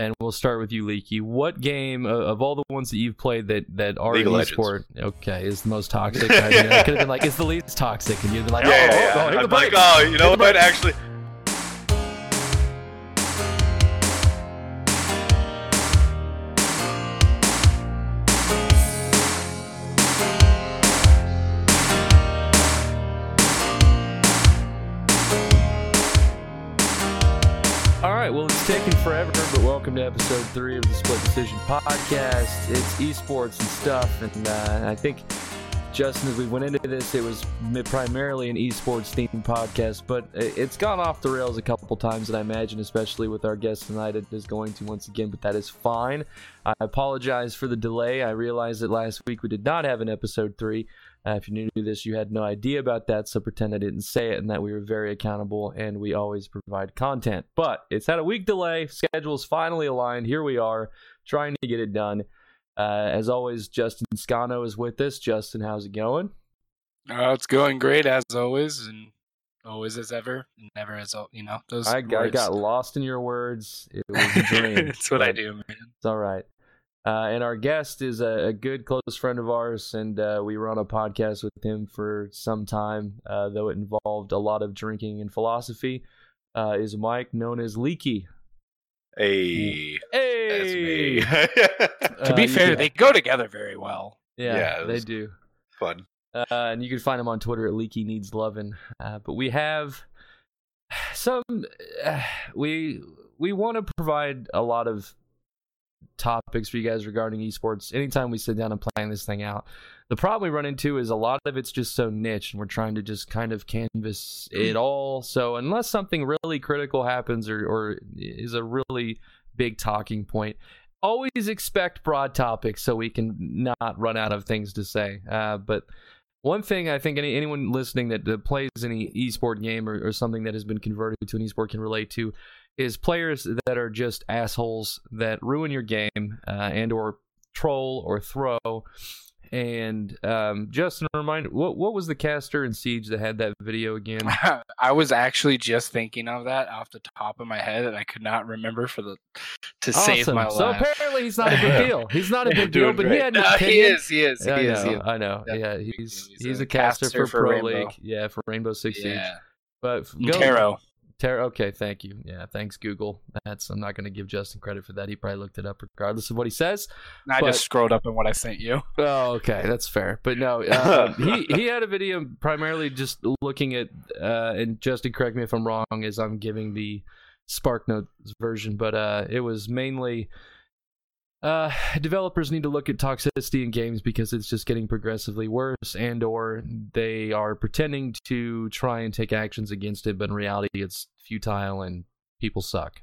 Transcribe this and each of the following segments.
and we'll start with you, Leaky. What game uh, of all the ones that you've played that that are League in esport, okay, is the most toxic? I, mean, I could have been like, it's the least toxic, and you'd be like, Yeah, oh, yeah, oh, yeah. oh, the I'm like, oh, you know what? Actually, forever, but welcome to episode three of the Split Decision podcast. It's esports and stuff, and uh, I think Justin, as we went into this, it was primarily an esports themed podcast, but it's gone off the rails a couple times, and I imagine, especially with our guest tonight, it is going to once again, but that is fine. I apologize for the delay. I realized that last week we did not have an episode three. Uh, if you knew this, you had no idea about that, so pretend I didn't say it and that we were very accountable and we always provide content. But it's had a week delay. Schedule's finally aligned. Here we are trying to get it done. Uh, as always, Justin Scano is with us. Justin, how's it going? Uh, it's going great as always, and always as ever, never as you know. Those I, I got lost in your words. It was a dream. That's what I do, man. It's all right. Uh, and our guest is a, a good close friend of ours, and uh, we were on a podcast with him for some time, uh, though it involved a lot of drinking and philosophy. Uh, is Mike known as Leaky? hey, Hey, me. To Uh, be you fair, can- they go together very well. yeah, Yeah, they do. Fun. Uh, and you can find him on Twitter at Leaky Needs Lovin'. Uh, but we have some. Uh, we we want to provide a lot of topics for you guys regarding esports. Anytime we sit down and plan this thing out, the problem we run into is a lot of it's just so niche, and we're trying to just kind of canvas it all. So unless something really critical happens or or is a really big talking point, always expect broad topics so we can not run out of things to say. Uh, but one thing I think any, anyone listening that, that plays any esport game or, or something that has been converted to an esport can relate to is players that are just assholes that ruin your game uh, and or troll or throw. And um, Justin, remind what what was the caster in Siege that had that video again? I was actually just thinking of that off the top of my head, and I could not remember for the to save Awesome. my So life. apparently he's not a big deal. He's not a big deal, but he had an No, he is. He is. He I is. know, he is. I know. Yeah, he's. He's he's a caster, caster for, for Pro Rainbow. League. Yeah, for Rainbow Six Siege. But go- Taro. Tara, okay, thank you. Yeah, thanks Google. That's I'm not going to give Justin credit for that. He probably looked it up regardless of what he says. I But- just scrolled up in what I sent you. Oh, okay, that's fair. But no, uh, he he had a video primarily just looking at uh, and Justin, correct me if I'm wrong, as I'm giving the SparkNotes version, but uh, it was mainly uh, developers need to look at toxicity in games because it's just getting progressively worse, and or they are pretending to try and take actions against it, but in reality, it's futile and people suck.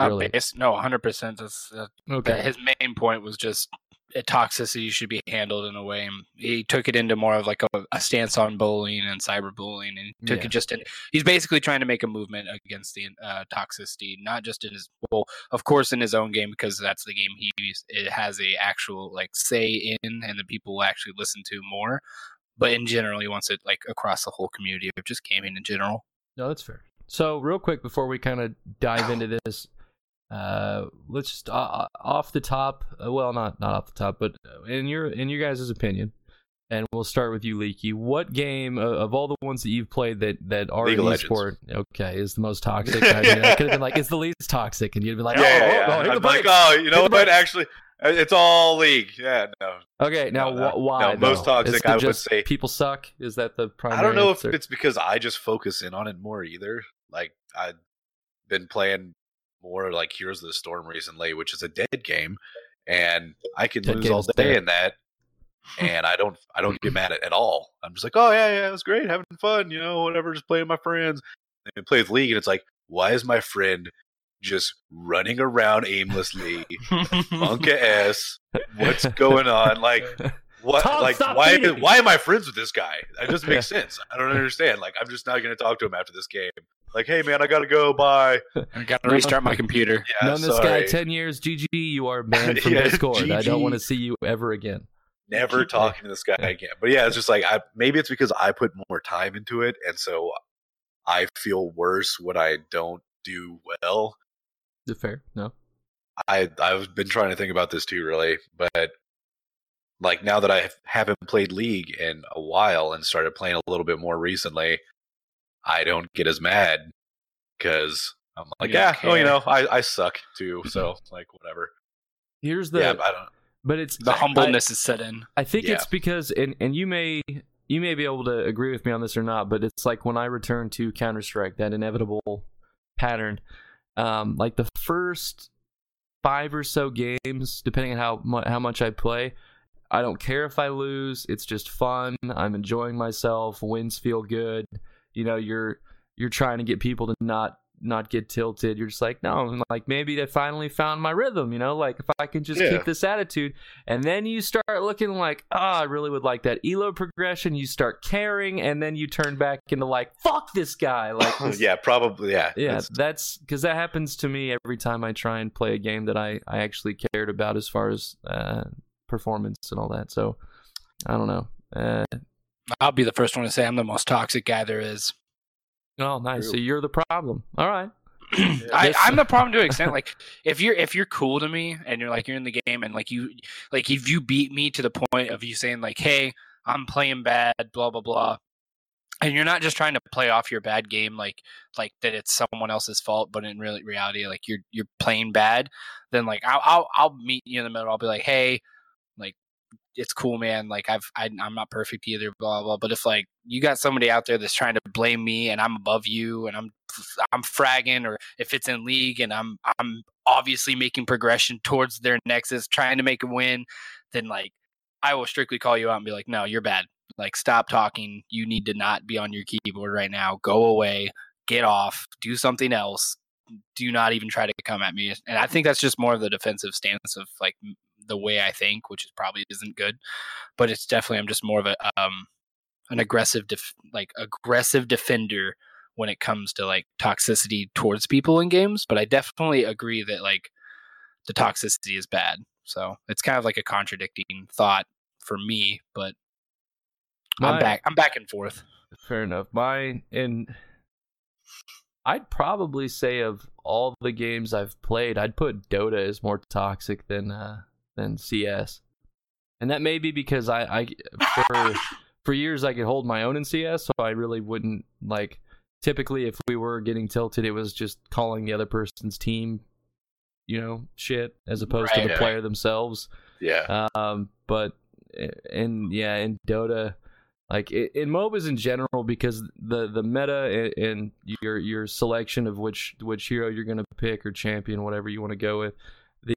Uh, Really? base- no, 100%. That's, uh, Okay. his main point was just uh, toxicity should be handled in a way. and He took it into more of like a, a stance on bullying and cyberbullying, and took Yeah. it just in. He's basically trying to make a movement against the uh, toxicity, not just in his well, of course, in his own game because that's the game he it has a actual like say in, and the people will actually listen to more. But in general, he wants it like across the whole community of just gaming in general. No, that's fair. So, real quick before we kind of dive into this, uh, let's just uh, off the top. Uh, well, not not off the top, but in your in your guys' opinion, and we'll start with you, Leaky. What game uh, of all the ones that you've played that that are League in of esport, okay, is the most toxic? I mean, I could have been like, it's the least toxic, and you'd be like, yeah, oh, yeah, oh, yeah. I'm like, oh, you know what? Actually, uh, it's all league. Yeah, no. Okay, now No, no. wh- why? No, most toxic, I would say- people suck. Is that the primary? I don't know answer? if it's because I just focus in on it more either. Like I've been playing more like Heroes of the Storm recently, which is a dead game, and I can Dead lose all day dead. in that, and I don't I don't get mad at at all. I'm just like, oh yeah, yeah, it was great, having fun, you know, whatever, just playing with my friends. And play with League, and it's like, why is my friend just running around aimlessly? monkaS, what's going on? Like, what? Tom, like, why? Why am I friends with this guy? That doesn't make sense. I don't understand. Like, I'm just not going to talk to him after this game. Like, hey man, I got to go. Bye. I got to restart my computer. Yeah, Known this sorry. guy ten years. GG, you are banned from Yeah, Discord. I don't want to see you ever again. Never talking to this guy again. But yeah, it's just like I maybe it's because I put more time into it, and so I feel worse when I don't do well. Is it fair? No. I I've been trying to think about this too, really, but like now that I haven't played League in a while and started playing a little bit more recently, I don't get as mad because I'm like, You don't yeah, oh, you know, I I suck too, so like whatever. Here's the yeah, but I don't. but it's The I- humbleness is set in. I think Yeah. it's because, and and you may you may be able to agree with me on this or not, but it's like when I return to Counter Strike, that inevitable pattern. Um, like the first five or so games, depending on how mu- how much I play, I don't care if I lose. It's just fun. I'm enjoying myself. Wins feel good. You know, you're you're trying to get people to not not get tilted. You're just like, no, I'm like maybe I finally found my rhythm. You know, like if I can just Yeah. keep this attitude, and then you start looking like, oh, I really would like that elo progression. You start caring, and then you turn back into like, fuck this guy. Like, yeah, probably. Yeah, yeah, That's- that's because that happens to me every time I try and play a game that I I actually cared about as far as uh, performance and all that. So I don't know. Uh, I'll be the first one to say I'm the most toxic guy there is. oh, nice. So you're the problem. All right. I, I'm the problem to an extent. Like if you're if you're cool to me and you're like you're in the game and like you like if you beat me to the point of you saying like, hey, I'm playing bad, blah blah blah, and you're not just trying to play off your bad game like like that it's someone else's fault, but in really reality like you're you're playing bad, then like I'll I'll, I'll meet you in the middle. I'll be like, hey, like it's cool, man. Like I've I, I'm not perfect either, blah blah. But if like you got somebody out there that's trying to blame me and I'm above you and I'm I'm fragging, or if it's in league and I'm I'm obviously making progression towards their nexus, trying to make a win, then like I will strictly call you out and be like, no, you're bad. Like stop talking. You need to not be on your keyboard right now. Go away. Get off. Do something else. Do not even try to come at me. And I think that's just more of the defensive stance of like the way I think, which is probably isn't good. But it's definitely I'm just more of a um an aggressive def- like aggressive defender when it comes to like toxicity towards people in games, but I definitely agree that like the toxicity is bad. So it's kind of like a contradicting thought for me, but My- I'm back. I'm back and forth. Fair enough. My and I'd probably say of all the games I've played, I'd put Dota as more toxic than uh than CS. And that may be because I, I for for years I could hold my own in CS, so I really wouldn't like typically if we were getting tilted it was just calling the other person's team, you know, shit as opposed to Right, the right. player themselves. yeah. Um, but in yeah, in Dota, like in MOBAs in general, because the the meta and, and your your selection of which which hero you're gonna pick or champion, whatever you want to go with,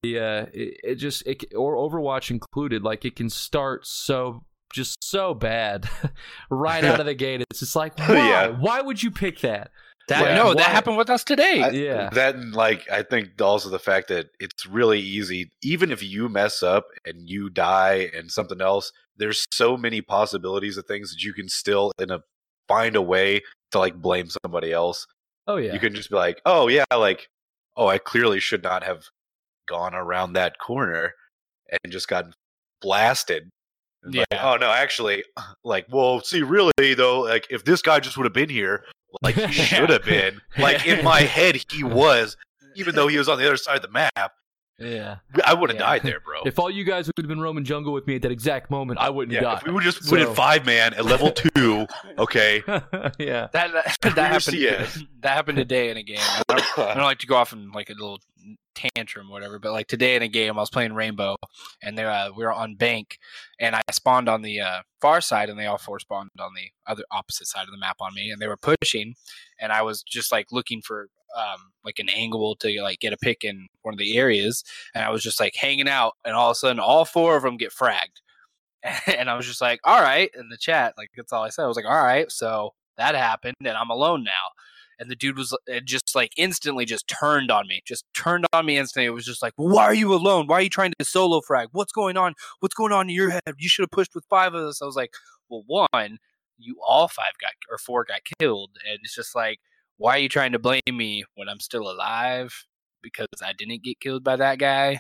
the uh, it, it just it, or Overwatch included, like it can start so just so bad right out of the gate. It's just like why Yeah. why would you pick that? That Yeah. no, Why- that happened with us today. I- Yeah. That like I think also the fact that it's really easy, even if you mess up and you die and something else, there's so many possibilities of things that you can still in a find a way to like blame somebody else. Oh yeah, You can just be like, oh yeah, like oh I clearly should not have gone around that corner and just got blasted. And it's like, Yeah. oh no, actually, like, well, see, really though, like if this guy just would have been here, like he should have been. Like in my head, he was, even though he was on the other side of the map. yeah. I would have Yeah. died there, bro. If all you guys would have been roaming jungle with me at that exact moment, I wouldn't yeah, have if died. we would just So- put in five man at level two, okay. yeah. that that, that happened. CS. That happened today in a game. I don't, I don't like to go off in like a little tantrum whatever, but like today in a game, I was playing Rainbow, and there uh, we were on bank, and I spawned on the uh, far side, and they all four spawned on the other opposite side of the map on me, and they were pushing, and I was just like looking for um, like an angle to like get a pick in one of the areas, and I was just like hanging out, and all of a sudden, all four of them get fragged, and I was just like, all right, in the chat, like that's all I said. I was like, all right, so that happened, and I'm alone now and the dude was just like instantly just turned on me just turned on me instantly. It was just like why are you alone? Why are you trying to solo frag? What's going on? What's going on in your head? You should have pushed with five of us. I was like well one you all five got or four got killed and it's just like why are you trying to blame me when i'm still alive? Because i didn't get killed by that guy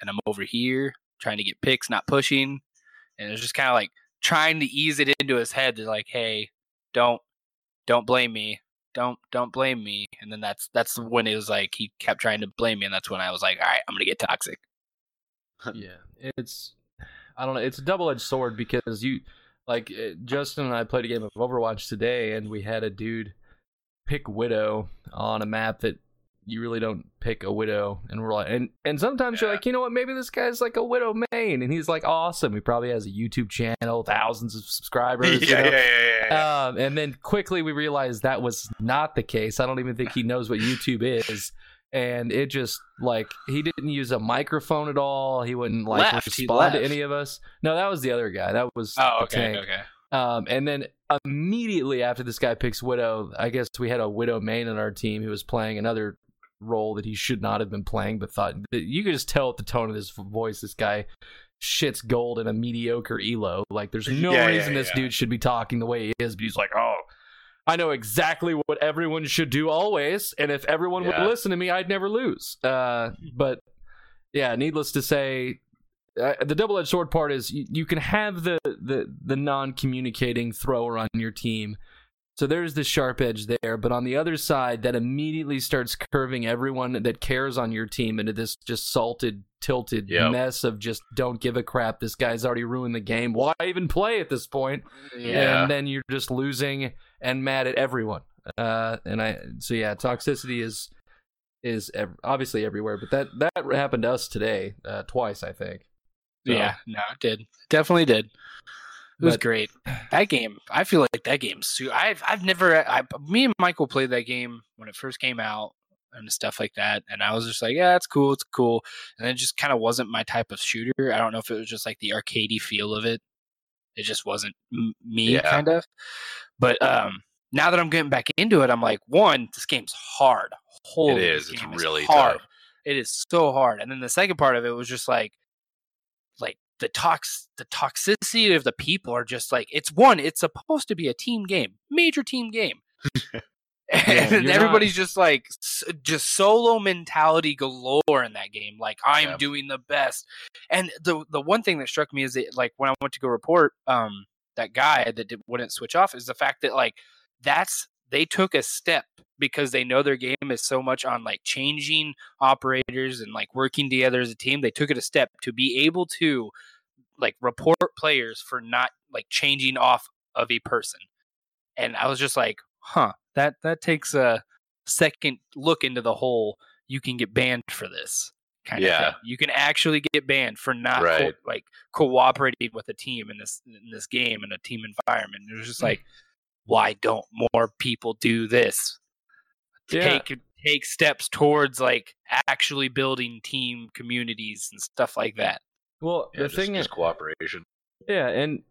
and i'm over here trying to get picks not pushing. And it's just kind of like trying to ease it into his head to like hey don't don't blame me don't don't blame me. And then that's that's when it was like he kept trying to blame me, and that's when I was like, all right, I'm gonna get toxic. yeah, it's I don't know. It's a double edged sword because you like uh, Justin and I played a game of Overwatch today, and we had a dude pick Widow on a map that you really don't pick a widow and we're like and and sometimes you're like you know what maybe this guy's like a widow main and he's like awesome he probably has a youtube channel thousands of subscribers you yeah, know? yeah, yeah, yeah, yeah. Um, and then quickly we realized that was not the case. I don't even think he knows what YouTube is. And it just like he didn't use a microphone at all. He wouldn't like Left. Respond to any of us. No, that was the other guy. That was Oh, okay, okay. Um, and then immediately after this guy picks Widow, I guess we had a Widow main on our team who was playing another role that he should not have been playing, but thought you could just tell at the tone of his voice, this guy shits gold in a mediocre elo. Like there's no Yeah, yeah, reason this yeah. dude should be talking the way he is, but he's like, oh. I know exactly what everyone should do always, and if everyone Yeah. would listen to me, I'd never lose. Uh, but yeah, needless to say, uh, the double-edged sword part is you, you can have the the the non-communicating thrower on your team so there's the sharp edge there but on the other side that immediately starts curving everyone that cares on your team into this just salted tilted Yep. mess of just don't give a crap this guy's already ruined the game why even play at this point Yeah. and then you're just losing and mad at everyone uh and i so yeah toxicity is is ev- obviously everywhere but that that happened to us today uh, twice i think So- Yeah, no, it did. Definitely did. It was But- great. That game, I feel like that game. Su- I've I've never. I me and Michael played that game when it first came out and stuff like that, and I was just like, yeah, it's cool, it's cool. And it just kind of wasn't my type of shooter. I don't know if it was just like the arcadey feel of it. It just wasn't m- me, Yeah. kind of. But um, now that I'm getting back into it, I'm like, one, this game's hard. Holy, it is. It's really hard. tough. It is so hard. And then the second part of it was just like like the tox the toxicity of the people are just like it's one, it's supposed to be a team game, major team game. and you're not- everybody's just like just solo mentality galore in that game. Like I'm Yeah. doing the best. And the the one thing that struck me is that like when I went to go report um that guy that did, wouldn't switch off is the fact that like that's they took a step because they know their game is so much on like changing operators and like working together as a team they took it a step to be able to like report players for not like changing off of a person and i was just like huh that that takes a second look into the whole you can get banned for this kind Yeah. of thing you can actually get banned for not co- like cooperating with a team in this in this game in a team environment it was just Hmm. like why don't more people do this Yeah. take take steps towards like actually building team communities and stuff like that. well Yeah, the just, thing just cooperation. Yeah, and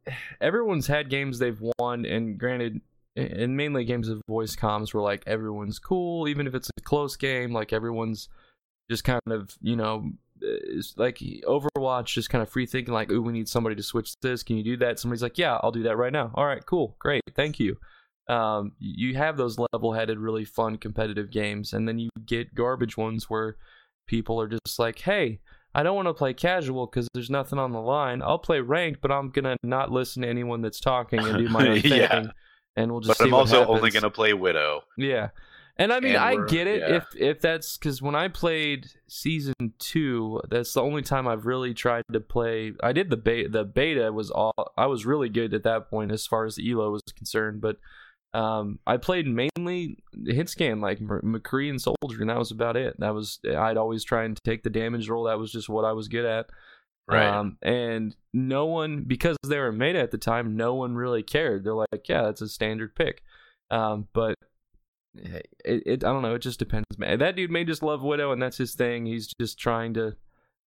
everyone's had games they've won, and granted, and mainly games of voice comms where like everyone's cool, even if it's a close game. Like everyone's just kind of you know, it's like Overwatch, just kind of free thinking. Like, ooh, we need somebody to switch this. Can you do that? Somebody's like, yeah, I'll do that right now. All right, cool, great, thank you. Um, you have those level-headed, really fun competitive games, and then you get garbage ones where people are just like, hey. I don't want to play casual because there's nothing on the line. I'll play ranked, but I'm gonna not listen to anyone that's talking and do my own thing. Yeah. And we'll just. But I'm also only going to play Widow. Yeah, and I mean And I get it yeah. if if that's because when I played season two, that's the only time I've really tried to play. I did the beta. The beta was all. I was really good at that point as far as the elo was concerned, but. Um, I played mainly hit scan like McCree and Soldier, and that was about it. That was I'd always try and take the damage role. That was just what I was good at. Right. Um, and no one, because they were made at the time, no one really cared. They're like, yeah, that's a standard pick. Um, but it, it, I don't know. It just depends, man. That dude may just love Widow, and that's his thing. He's just trying to,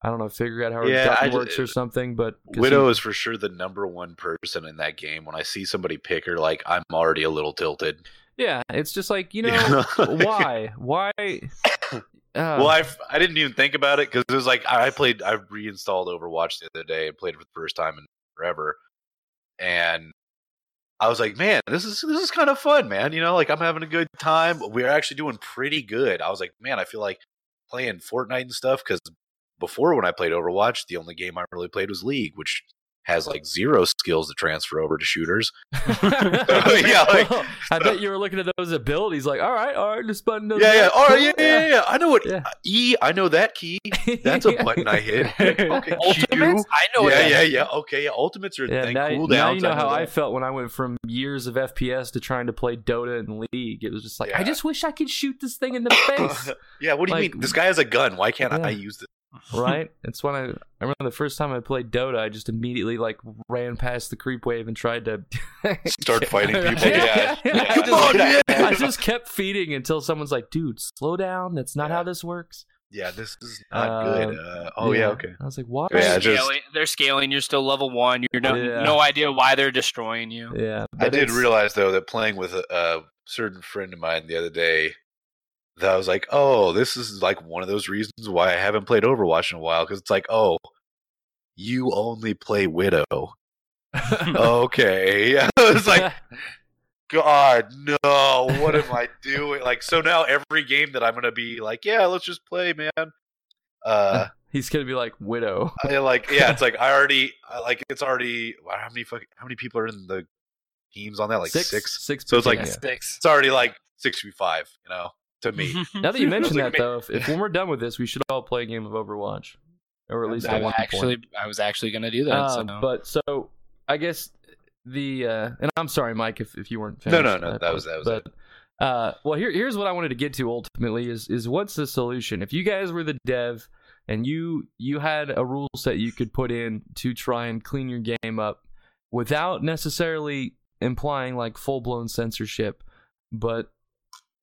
I don't know, figure out how her Yeah, gun works or something. But Widow he- is for sure the number one person in that game. When I see somebody pick her, like I'm already a little tilted. yeah, it's just like you know, why, why? Uh, well, I I didn't even think about it because it was like I played. I reinstalled Overwatch the other day and played it for the first time in forever, and I was like, man, this is this is kind of fun, man. You know, like I'm having a good time. We're actually doing pretty good. I was like, man, I feel like playing Fortnite and stuff because before when I played Overwatch, the only game I really played was League, which has like zero skills to transfer over to shooters. yeah, like- well, I bet you were looking at those abilities like, all right, all right, this button does Yeah, yeah. All right, yeah, yeah, yeah, yeah. I know what Yeah. E. I know that key. That's a button I hit. Okay, Ultimates? Q. I know Yeah, that yeah, yeah. Okay, yeah. Ultimates are Yeah, thing. now, Cooldowns. now you know how I that. felt when I went from years of FPS to trying to play Dota and League. It was just like, I just wish I could shoot this thing in the face, yeah, what do you Like- mean? This guy has a gun. Why can't Yeah. I use it? right? It's when I, I remember the first time I played Dota, I just immediately like ran past the creep wave and tried to Start fighting people. Yeah. Yeah. yeah. I Come just- on, man. I just kept feeding until someone's like, "Dude, slow down. That's not Yeah. how this works." Yeah, this is not Uh, good. Uh, oh yeah, okay. I was like, "What?" Yeah, They're, just- scaling, they're scaling. You're still level one. You're no, Yeah. no idea why they're destroying you. Yeah, I did it's- realize though that playing with a, a certain friend of mine the other day, that I was like, oh, this is like one of those reasons why I haven't played Overwatch in a while because it's like, oh, you only play Widow. okay, I was like, God, no, what am I doing? Like, so now every game that I'm gonna be like, yeah, let's just play, man. Uh, he's gonna be like widow. I like, yeah, it's like I already, I like, it's already. How many fucking, how many people are in the teams on that? Like six. six. So it's like- yeah. Six. It's already like six v five, you know, to me. Now that you mention like, that, though, if, if when we're done with this, we should all play a game of Overwatch, or at least I at one actually, point. I was actually gonna do that. Um, so. But so I guess the uh, and I'm sorry, Mike, if, if you weren't. No, Finished, no, no, I that was- that was but, Uh, well, here here's what I wanted to get to ultimately is is what's the solution? If you guys were the dev and you you had a rule set you could put in to try and clean your game up without necessarily implying like full blown censorship, but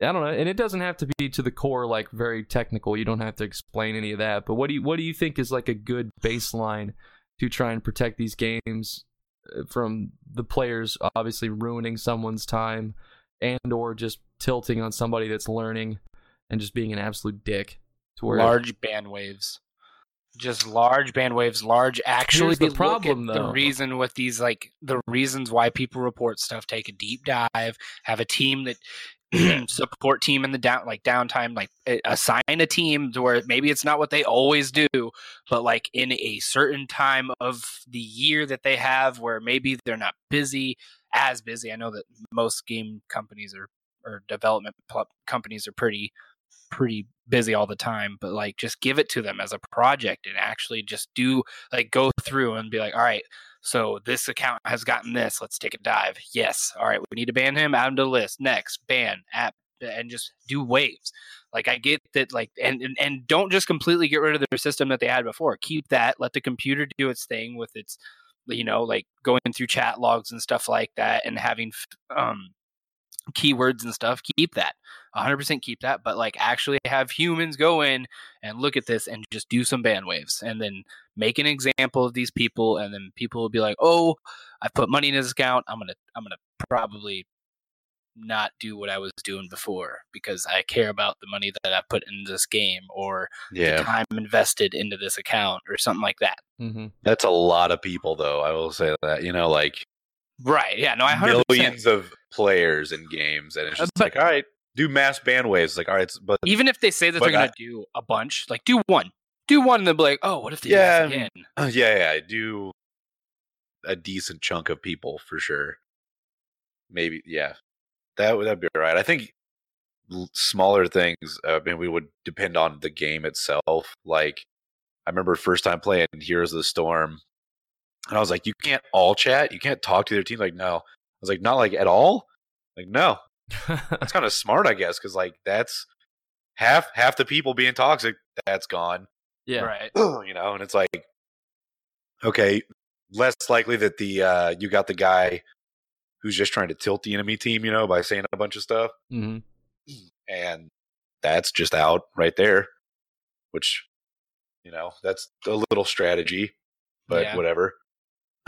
I don't know, and it doesn't have to be to the core like very technical. You don't have to explain any of that. But what do you what do you think is like a good baseline to try and protect these games uh, from the players obviously ruining someone's time and or just tilting on somebody that's learning and just being an absolute dick to where large ban waves just large ban waves large actually Here's the problem, the reason with these like the reasons why people report stuff take a deep dive have a team that support team in the down like downtime like assign a team to where maybe it's not what they always do but like in a certain time of the year that they have where maybe they're not busy as busy. I know that most game companies are or development pl- companies are pretty pretty busy all the time but like just give it to them as a project and actually just do like go through and be like all right so this account has gotten this let's take a dive. Yes all right we need to ban him him to the list. Next ban app and just do waves. Like i get that like and, and and don't just completely get rid of their system that they had before. Keep that let the computer do its thing with its you know like going through chat logs and stuff like that and having um keywords and stuff keep that 100% keep that but like actually have humans go in and look at this and just do some ban waves and then make an example of these people and then people will be like oh i put money in this account i'm gonna i'm gonna probably not do what i was doing before because i care about the money that i put in this game or the time invested into this account or something like that hmm that's a lot of people, though. I will say that. You know, like right yeah no i 100% millions of players in games, and it's just but- like, all right, do mass ban waves. Like, all right, but even if they say that they're gonna I- do a bunch like do one do one and they'll be like oh what if they Yeah, do this again Uh, yeah, yeah, I do a decent chunk of people for sure. Maybe, yeah, that would that'd be all right. I think smaller things. uh, I mean, we would depend on the game itself. Like, I remember first time playing Heroes of the Storm, and I was like, you can't all chat, you can't talk to their team. Like, no, I was like, not like at all. Like, no, that's kind of smart, I guess, because like that's half half the people being toxic. That's gone yeah. right you know, and it's like, okay, less likely that the uh you got the guy who's just trying to tilt the enemy team, you know, by saying a bunch of stuff, hmm and that's just out right there. Which, you know, that's a little strategy, but Yeah. whatever.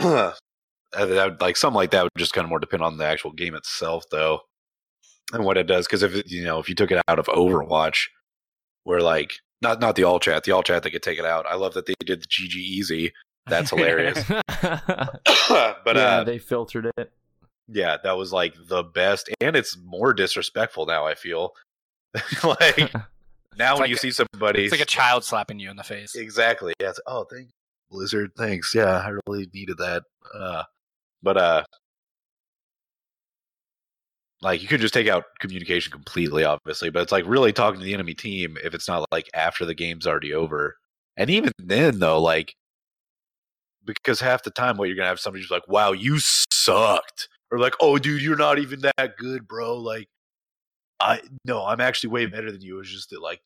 Uh, that would- like something like that would just kind of more depend on the actual game itself, though, and what it does. Because if you know, if you took it out of Overwatch, where like not not the all chat, the all chat they could take it out. I love that they did the GG easy. That's hilarious. but yeah, uh, they filtered it. yeah, that was like the best, and it's more disrespectful now. I feel like now when like you a- see somebody, it's like a child slapping you in the face exactly. Yeah, it's, oh, thank Blizzard, thanks. Yeah, I really needed that. Uh, but uh, like you could just take out communication completely, obviously. But it's like really talking to the enemy team if it's not like after the game's already over. And even then, though, like because half the time, what you're gonna have somebody who's like, "Wow, you sucked," or like, "Oh, dude, you're not even that good, bro." Like, I no, I'm actually way better than you. It's just that like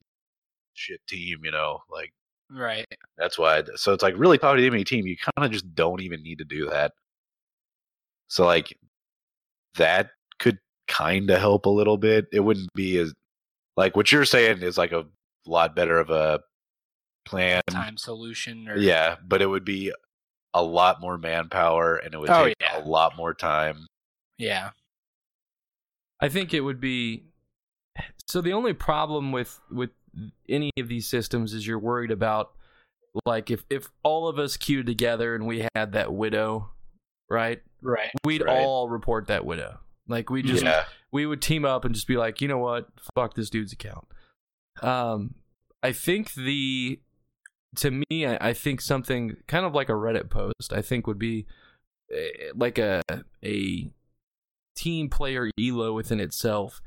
shit team, you know, like Right. that's why. I, so it's like really talking to the enemy team. You kind of just don't even need to do that. So like that could kind of help a little bit. It wouldn't be as like what you're saying is like a lot better of a plan. Time solution or Yeah, but it would be a lot more manpower and it would Oh, take yeah. a lot more time. yeah. I think it would be so the only problem with with any of these systems is you're worried about like if if all of us queued together and we had that widow, right? Right. We'd Right. all report that widow. Like we just yeah, we would team up and just be like, you know what, fuck this dude's account. Um, I think the to me, I, I think something kind of like a Reddit post. I think would be eh, like a a team player elo within itself,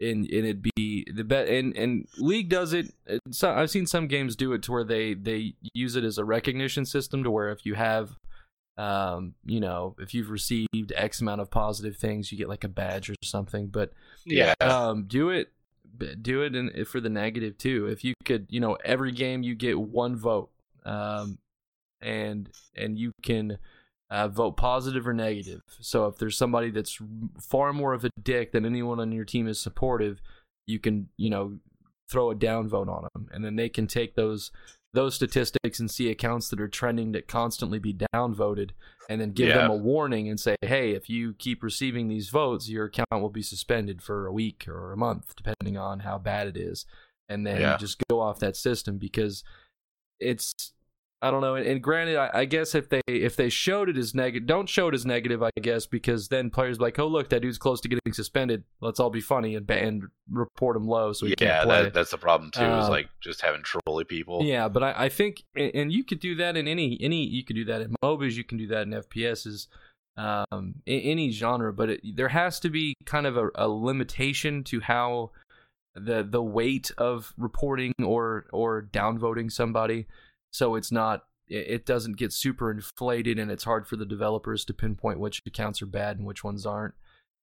and, and it'd be the bet. And and League does it. eh, So I've seen some games do it to where they they use it as a recognition system to where if you have um, you know, if you've received X amount of positive things, you get like a badge or something. But Yeah. um, do it, do it in, for the negative too. If you could, you know, every game you get one vote, um, and and you can uh, vote positive or negative. So if there's somebody that's far more of a dick than anyone on your team is supportive, you can, you know, throw a down vote on them, and then they can take those those statistics and see accounts that are trending that constantly be downvoted and then give Yeah. them a warning and say hey if you keep receiving these votes your account will be suspended for a week or a month depending on how bad it is and then Yeah. just go off that system because it's I don't know. And, and granted, I, I guess if they if they showed it as negative, don't show it as negative. I guess because then players like, oh look, that dude's close to getting suspended. Let's all be funny and ban report him low so he yeah, can't play. that, that's the problem too. is Uh, like just having trolly people. Yeah, but I, I think, and and you could do that in any any. You could do that in MOBAs. You can do that in FPSs, um, in any genre. But it, there has to be kind of a, a limitation to how the the weight of reporting or or downvoting somebody, so it's not it doesn't get super inflated and it's hard for the developers to pinpoint which accounts are bad and which ones aren't.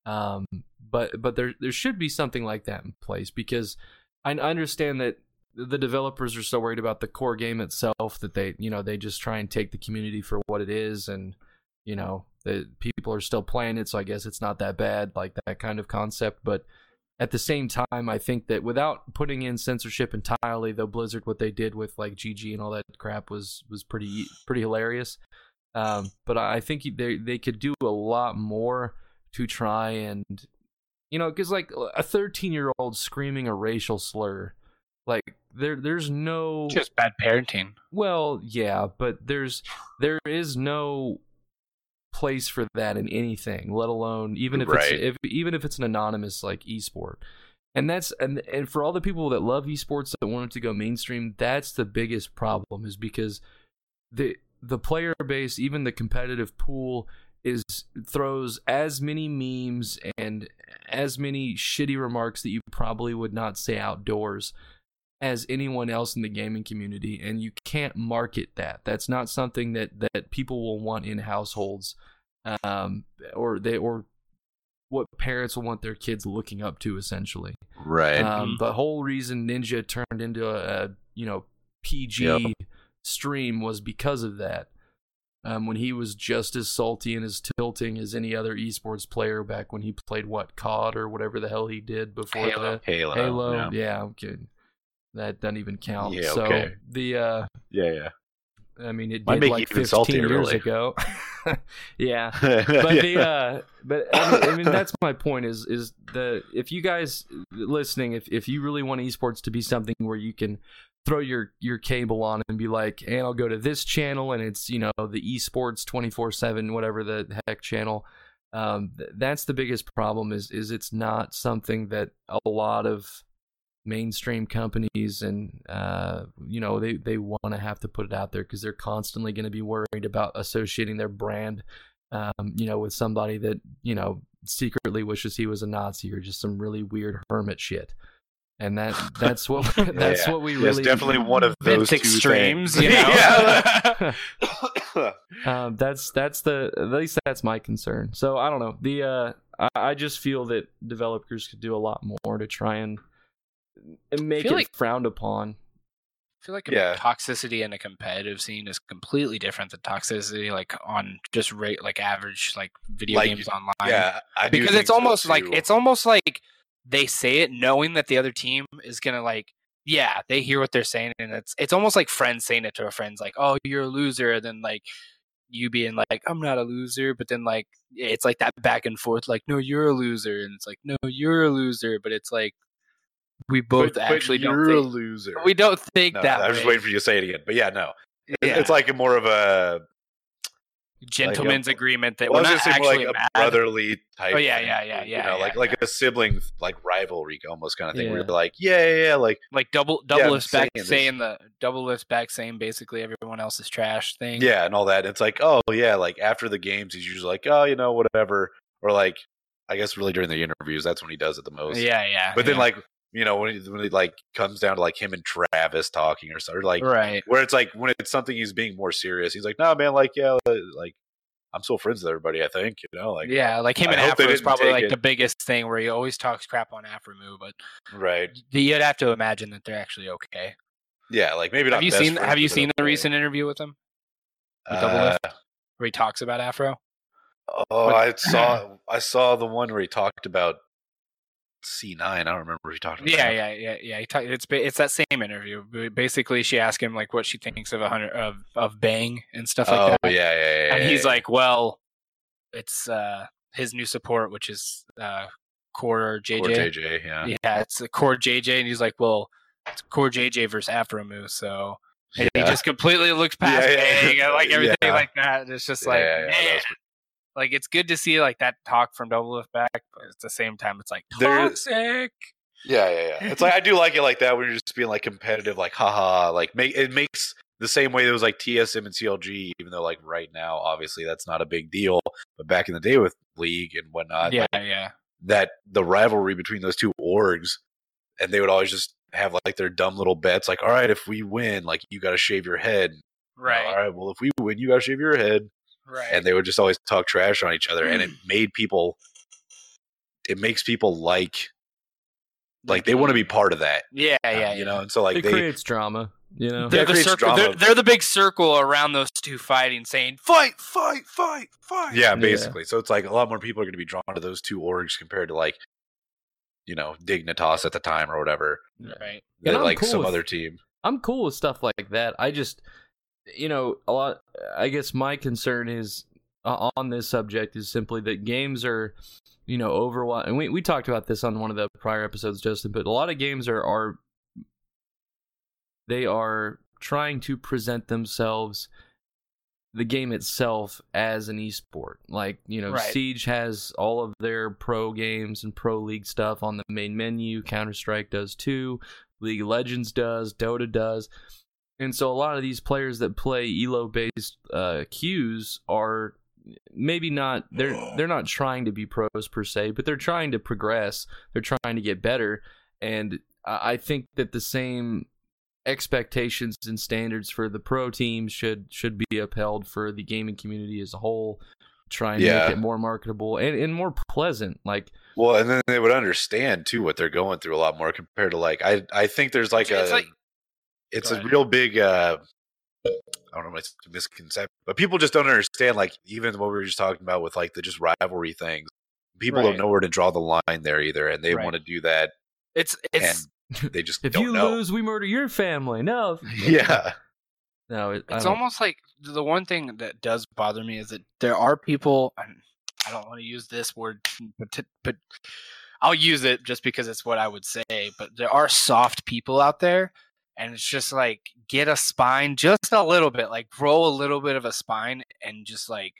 Um, but but there there should be something like that in place because I understand that the developers are so worried about the core game itself that they you know they just try and take the community for what it is and you know the people are still playing it so I guess it's not that bad like that kind of concept but at the same time I think that without putting in censorship entirely though Blizzard what they did with like GG and all that crap was was pretty pretty hilarious um, but I think they they could do a lot more to try and you know because like a 13 year old screaming a racial slur like there there's no Just bad parenting. well yeah but there's there is no place for that in anything let alone even if Right. it's if even if it's an anonymous like esport and that's and and for all the people that love esports that want it to go mainstream that's the biggest problem is because the the player base even the competitive pool is throws as many memes and as many shitty remarks that you probably would not say outdoors as anyone else in the gaming community and you can't market that that's not something that that people will want in households um or they or what parents will want their kids looking up to essentially Right. um, the whole reason Ninja turned into a, a you know PG Yep. stream was because of that. Um, when he was just as salty and as tilting as any other esports player back when he played what COD or whatever the hell he did before Halo. that. Halo. Halo, Yeah. yeah, okay. That doesn't even count. Yeah, so okay. the uh, Yeah. Yeah. I mean, it Might did like you 15 saltier, years really. ago. yeah, but but the uh but I mean, I mean that's my point is is the if you guys listening if if you really want esports to be something where you can throw your your cable on and be like and I'll go to this channel and it's you know the esports 24/7 whatever the heck channel um th- that's the biggest problem is is it's not something that a lot of mainstream companies and uh, you know they, they want to have to put it out there because they're constantly going to be worried about associating their brand um, you know with somebody that you know secretly wishes he was a nazi or just some really weird hermit shit and that that's what that's Yeah. what we Yes, really definitely one of those It's two extremes, things. you know. Yeah. um, that's that's the at least that's my concern. So I don't know. The uh, I, I just feel that developers could do a lot more to try and and make it feel like- frowned upon. I feel like Yeah. toxicity in a competitive scene is completely different than toxicity like on just rate like average like video Like, games online. yeah, I because think it's so, almost like it's almost like they say it knowing that the other team is gonna like yeah they hear what they're saying and it's it's almost like friends saying it to a friends like oh you're a loser and then like you being like i'm not a loser but then like it's like that back and forth like no you're a loser and it's like no you're a loser but it's like we both But- but actually don't you're a think, loser. we don't think No, that I was just waiting for you to say it again, but yeah, no, Yeah. it's like a more of a gentleman's agreement that well, we're not actually like a mad. brotherly type. Oh, yeah, thing, yeah, yeah, you yeah, know, yeah, like like a sibling like rivalry almost kind of thing. Where Yeah. you're like, yeah, yeah, yeah, like like double Yeah, double I'm back saying saying the Doublelift's back saying basically everyone else is trash thing. yeah, and all that. It's like, oh yeah, like after the games, he's usually like, oh, you know, whatever, or like, I guess really during the interviews, that's when he does it the most. yeah, yeah. But then yeah. like you know when he, when it like comes down to like him and Travis talking or something, or like right. where it's like when it's something he's being more serious, he's like, no, man, like yeah, like I'm still friends with everybody. I think you know, like yeah, like him I and Aphro is probably like it- the biggest thing where he always talks crap on Aphromoo, but right, you'd have to imagine that they're actually okay. yeah, like maybe not. Have you best seen friends, Have you seen the okay. recent interview with him with Lift? Uh, where he talks about Aphro? Oh, But- I saw I saw the one where he talked about C nine. I don't remember what he talked about. Yeah, that. yeah, yeah, yeah. He it's it's that same interview. Basically, she asked him like what she thinks of a hundred of of Bang and stuff like oh that. yeah, yeah, yeah. and yeah, he's yeah. like, "Well, it's uh his new support, which is uh CoreJJ. Or JJ, yeah. Yeah, it's a CoreJJ, and he's like, "Well, it's CoreJJ versus Aphromoo." So and Yeah. he just completely looks past. Bang and like everything like that. It's just like, yeah, yeah, that man, like it's good to see like that talk from Doublelift back, but at the same time, it's like There- toxic. Yeah, yeah, yeah. It's like I do like it like that when you're just being like competitive, like haha, like make it makes the same way there was like TSM and CLG, even though like right now, obviously that's not a big deal. But back in the day with League and whatnot, yeah, like, yeah, that the rivalry between those two orgs, and they would always just have like their dumb little bets, like, all right, if we win, like you got to shave your head. Right, all right. Well, if we win, you got to shave your head. Right. And they would just always talk trash on each other, and it mm. made people. It makes people like, like they want to be part of that. yeah, uh, yeah, you yeah. know, and so like it they, creates drama. You know. They're Yeah, the circle. They're, drama. they're the big circle around those two fighting, saying "fight, fight, fight, fight." yeah, Yeah. basically. So it's like a lot more people are going to be drawn to those two orgs compared to like, you know, Dignitas at the time or whatever, right. And than like cool some with- other team. I'm cool with stuff like that. I just, you know, a lot. I guess my concern is uh, on this subject is simply that games are, you know, Overwatch, and we we talked about this on one of the prior episodes, Justin. But a lot of games are are they are trying to present themselves the game itself as an esport. Like, you know, Right. Siege has all of their pro games and pro league stuff on the main menu. Counter Strike does too. League of Legends does. Dota does. And so a lot of these players that play elo based uh, queues are maybe not they're they're not trying to be pros per se, but they're trying to progress. They're trying to get better. And I I think that the same expectations and standards for the pro teams should should be upheld for the gaming community as a whole trying to make it more marketable and, and more pleasant like Well, and then they would understand too what they're going through a lot more compared to like I I think there's like It's a like- it's a real big uh I don't know, it's a misconception, but people just don't understand. Like even what we were just talking about with like the just rivalry things, people Right. don't know where to draw the line there either, and they Right. want to do that, It's it's and they just if don't you know. lose we murder your family no yeah, no it, it's almost like the one thing that does bother me is that there are people and i don't want to use this word but, t- but i'll use it just because it's what i would say but there are soft people out there and it's just like get a spine just a little bit like grow a little bit of a spine and just like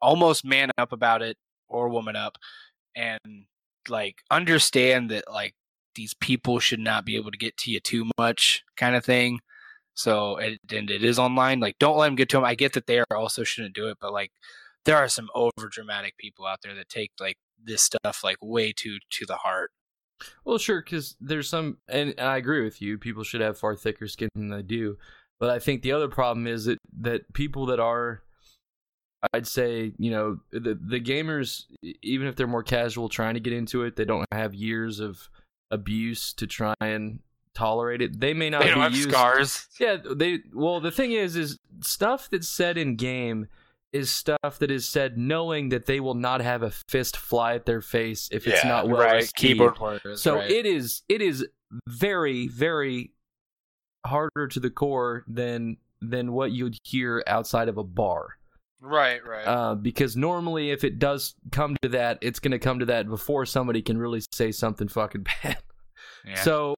almost man up about it or woman up and like understand that like these people should not be able to get to you too much, kind of thing. So it, and it is online. Like, don't let them get to them. I get that they are also shouldn't do it, but like, there are some over dramatic people out there that take like this stuff like way too to the heart. Well, sure, because there's some, and, and I agree with you. People should have far thicker skin than they do, but I think the other problem is that that people that are, I'd say, you know, the the gamers, even if they're more casual, trying to get into it, they don't have years of abuse to try and tolerate it. They may not They don't be have used, scars. Yeah, they. Well, the thing is, is stuff that's said in game is stuff that is said knowing that they will not have a fist fly at their face if it's Yeah, not well right. received. Keyboard warriors. So right. it is it is very very harder to the core than than what you'd hear outside of a bar. right, right. Uh, because normally if it does come to that, it's going to come to that before somebody can really say something fucking bad. yeah. So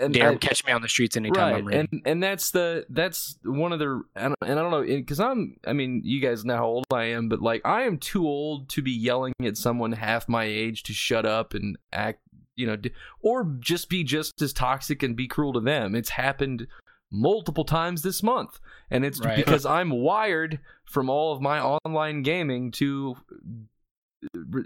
and Damn, I- catch me on the streets anytime I'm right, ready. and and that's the that's one of the and, and I don't know because I'm I mean you guys know how old I am, but like I am too old to be yelling at someone half my age to shut up and act, you know, or just be just as toxic and be cruel to them. It's happened multiple times this month, and it's Right. because I'm wired from all of my online gaming to.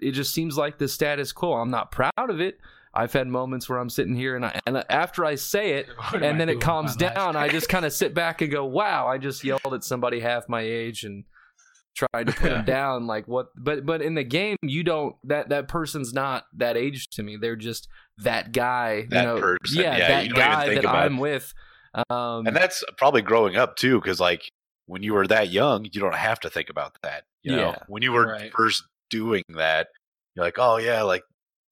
It just seems like the status quo. I'm not proud of it. I've had moments where I'm sitting here and I, and after I say it, and then it calms down. I just kind of sit back and go, "Wow, I just yelled at somebody half my age and tried to put them down." Like what? But but in the game, you don't. That that person's not that age to me. They're just that guy. That you know, person. Yeah, Yeah, that you don't even guy that I'm with. Um, and that's probably growing up too, because like when you were that young, you don't have to think about that. You know, Yeah. when you were Right. first doing that, you're like, oh yeah, like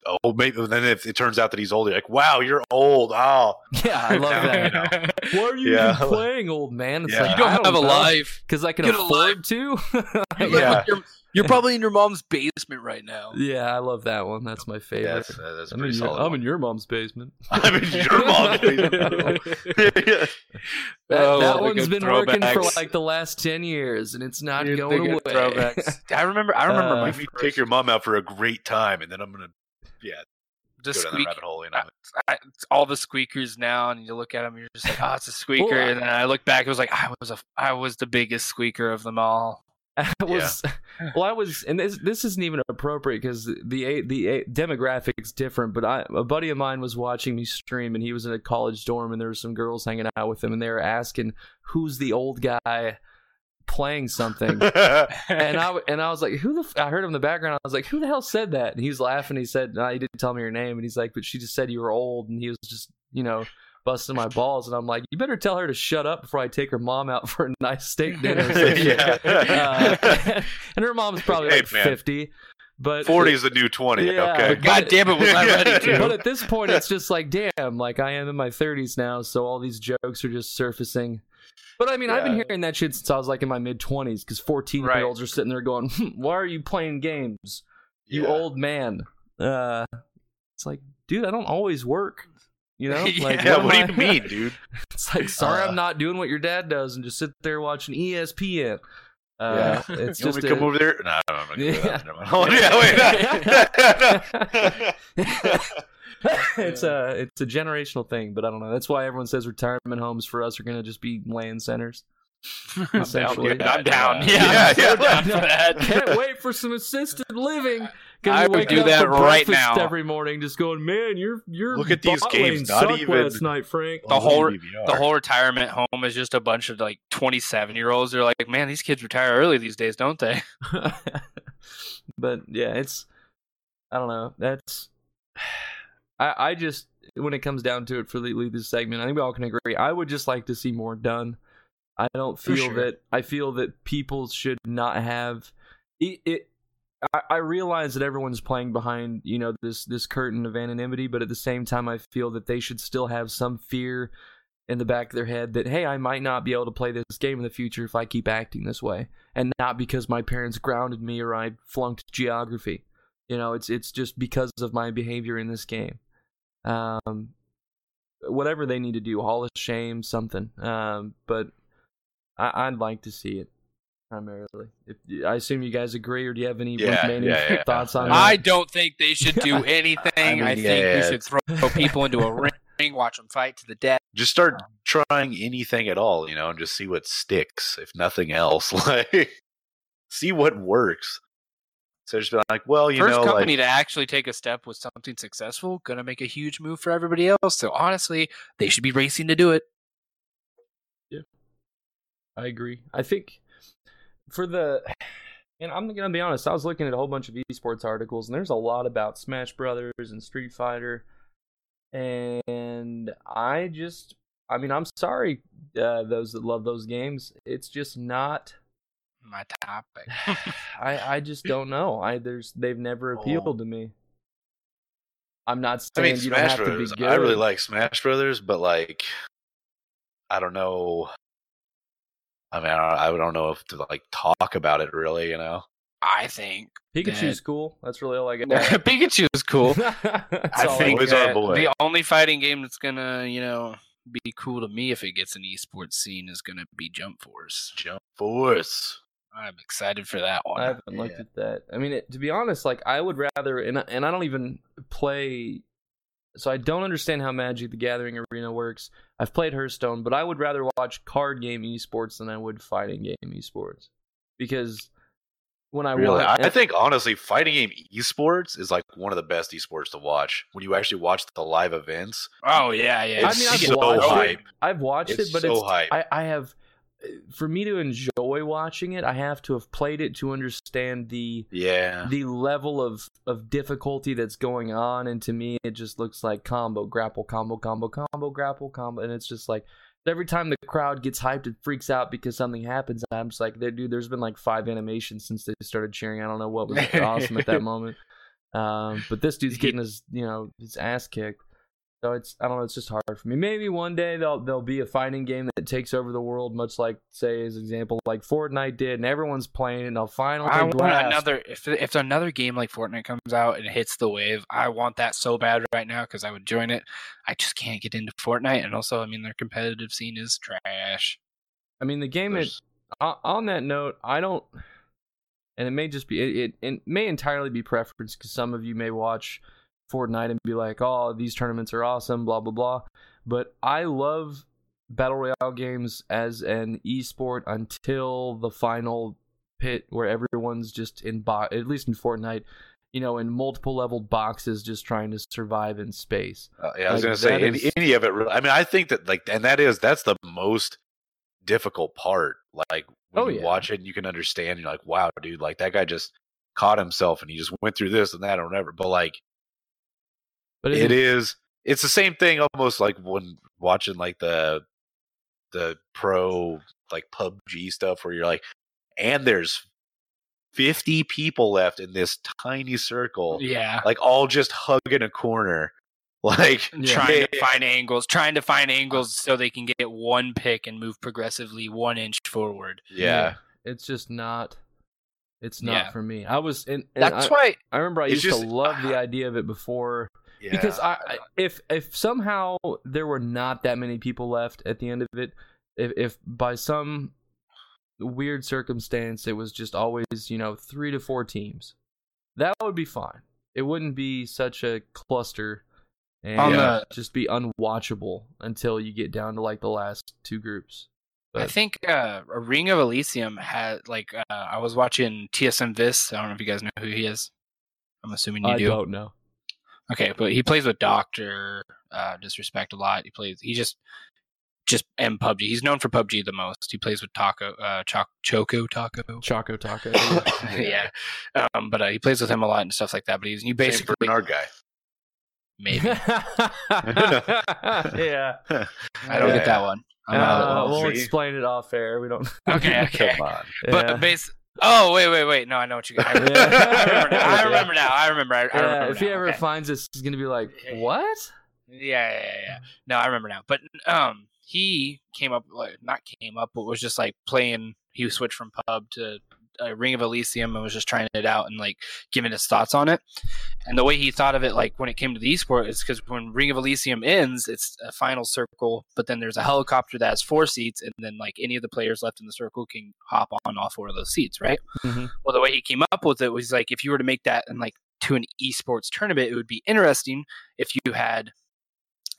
oh maybe. And then if it turns out that he's older, you're like, wow, you're old. Oh, yeah, I love that. you know. Why are you Yeah. even playing, old man? It's Yeah. like you don't I have a life. because I can Get afford to. You live Yeah. with your- you're probably in your mom's basement right now. yeah, I love that one. That's my yeah, favorite. that's, uh, that's a I'm, pretty in your. I'm in your mom's basement. I'm in your mom's basement. Yeah. That, Oh, that the one's good been working for like the last ten years, and it's not You're going away. good. I remember. I remember Uh, my Let me take your mom out for a great time, and then I'm gonna yeah the go squeak. rabbit hole. You know, I, it's all the squeakers now, and you look at them, you're just like, oh, it's a squeaker. Well, I- and then I look back, it was like I was a, I was the biggest squeaker of them all. I was well, I was, and this this isn't even appropriate because the a- the demographics different. But I, a buddy of mine was watching me stream, and he was in a college dorm, and there were some girls hanging out with him, and they were asking who's the old guy playing something. and I and I was like, "Who the?" F-? I heard him in the background. I was like, "Who the hell said that?" And he was laughing. He said, "No, he didn't tell me your name." And he's like, "But she just said you were old." And he was just, you know, busting my balls. And I'm like, "You better tell her to shut up before I take her mom out for a nice steak dinner." or yeah. Uh, and her mom's probably Hey, like man. 50. But Forty is the new twenty. Yeah, okay. but- God damn it, was I ready to? but at this point, it's just like, damn, like I am in my 30s now, so all these jokes are just surfacing. But I mean, I've been hearing that shit since I was like in my mid 20s because 14 year olds are sitting there going, "Hmm, Why are you playing games? You Yeah. old man. Uh, it's like, dude, I don't always work. You know? Like, Yeah, am what do I- you mean, dude? It's like, sorry, Uh, I'm not doing what your dad does and just sit there watching ESPN. Uh, yeah. It's you want me to a- come over there? No, no, I'm not Yeah. yeah. Never mind. Oh, yeah, wait. no. it's a it's a generational thing, but I don't know. That's why everyone says retirement homes for us are going to just be LAN centers. Essentially. I'm, I'm down. Yeah. Yeah, I'm so Yeah, down for that. Can't wait for some assisted living. 'Cause I would do that for right breakfast now. every morning, just going, man, you're you're Look at these bot games, lanes not sucked even- last night, Frank. The whole- DVR. The whole retirement home is just a bunch of like 27 year olds. They're like, man, these kids retire early these days, don't they? but yeah, it's I don't know. That's I I just when it comes down to it for the this segment, I think we all can agree. I would just like to see more done. I don't feel sure. that I feel that people should not have it. it I, realize that everyone's playing behind you know this this curtain of anonymity, but at the same time, I feel that they should still have some fear in the back of their head that hey, I might not be able to play this game in the future if I keep acting this way, and not because my parents grounded me or I flunked geography. You know, it's it's just because of my behavior in this game. Um, whatever they need to do, hall of shame, something. Um, but I, I'd like to see it. Primarily. If, I assume you guys agree, or do you have any Yeah, remaining yeah, yeah. thoughts on it? I that? don't think they should do anything. I, mean, think yeah, we should throw people into a ring, watch them fight to the death. Just start trying anything at all, you know, and just see what sticks, if nothing else. Like, see what works. So just be like, well, you First know, company like, to actually take a step with something successful, gonna make a huge move for everybody else. So honestly, they should be racing to do it. Yeah, I agree. I think for the and I'm gonna be honest, I was looking at a whole bunch of esports articles and there's a lot about Smash Brothers and Street Fighter and I just I mean I'm sorry uh, those that love those games. It's just not My topic. I I just don't know. I there's they've never appealed to me. I'm not I saying mean, you don't Smash have Brothers. to be good. I really like Smash Brothers, but like, I don't know. I mean, I don't, I don't know if to like talk about it really, you know. I think Pikachu's cool. That's really all I got. Pikachu is cool. I think Always boy. the only fighting game that's gonna, you know, be cool to me if it gets an esports scene is gonna be Jump Force. Jump Force. I'm excited for that one. I haven't looked Yeah. at that. I mean, it, to be honest, like I would rather, and I- and I don't even play, so I don't understand how Magic the Gathering Arena works. I've played Hearthstone, but I would rather watch card game esports than I would fighting game esports because when I Really, watch, I, I think honestly, fighting game esports is like one of the best esports to watch. When you actually watch the live events, oh yeah, yeah. I it's mean, I've so watched hype. it. I've watched It's it, but so it's hype. I, I have for me to enjoy watching it, I have to have played it to understand the yeah, the level of of difficulty that's going on and to me it just looks like combo grapple combo combo combo grapple combo and it's just like every time the crowd gets hyped it freaks out because something happens i'm just like dude there's been like five animations since they started cheering. I don't know what was awesome at that moment. Um but this dude's getting his you know his ass kicked so it's I don't know. It's just hard for me. Maybe one day there'll there'll be a fighting game that takes over the world, much like say as example like Fortnite did, and everyone's playing. And I'll finally I want another. If if another game like Fortnite comes out and hits the wave, I want that so bad right now because I would join it. I just can't get into Fortnite, and also, I mean, their competitive scene is trash. I mean, the game. There's- o- on that note, I don't, and it may just be it. It, it may entirely be preference because some of you may watch Fortnite and be like, "Oh, these tournaments are awesome," blah blah blah. But I love battle royale games as an esport until the final pit where everyone's just in bo- at least in Fortnite, you know, in multiple leveled boxes, just trying to survive in space. Uh, yeah, I was Like, gonna say that any, is- any of it. Really, I mean, I think that like, and that is that's the most difficult part. Like when Oh, you yeah. watch it, and you can understand. You're like, wow, dude, like that guy just caught himself, and he just went through this and that or whatever. But like, But it is. It's the same thing almost like when watching like the the pro like PUBG stuff where you're like, and there's 50 people left in this tiny circle, Yeah, like all just hugging a corner. Like Yeah. trying to find angles, trying to find angles so they can get one pick and move progressively one inch forward. yeah. it's just not. It's not Yeah. for me. I was, and, and That's I, why. I remember I used just- to love the idea of it before Yeah. because I, I if if somehow there were not that many people left at the end of it, if if by some weird circumstance it was just always you know three to four teams, that would be fine. It wouldn't be such a cluster and the- just be unwatchable until you get down to like the last two groups. I think uh, a Ring of Elysium had like uh, I was watching TSM Viss. I don't know if you guys know who he is. I'm assuming you I do. don't know. Okay, but he plays with Doctor uh, Disrespect a lot. He plays. He just just and PUBG. He's known for PUBG the most. He plays with Taco, uh, Choc Choco Taco. Choco Taco. yeah, um, but uh, he plays with him a lot and stuff like that. But he's you Same basically Bernard guy. maybe yeah. I don't Yeah. get that one. I'm not Uh, we'll explain it off air. We don't. Okay, okay. Come on. But Yeah. base. Oh wait, wait, wait! No, I know what you. I remember, Yeah. I remember now. I remember now. I remember. I, I Yeah, remember if he ever Okay. finds us, he's gonna be like, "What?" Yeah, yeah, yeah, yeah. No, I remember now. But um, he came up like not came up, but was just like playing. He switched from pub to uh, Ring of Elysium and was just trying it out and like giving his thoughts on it. And the way he thought of it, like when it came to the esport, is because when Ring of Elysium ends, it's a final circle, but then there's a helicopter that has four seats, and then like any of the players left in the circle can hop on all four of those seats, right? Mhm. Well, the way he came up with it was like if you were to make that and like to an esports tournament, it would be interesting if you had,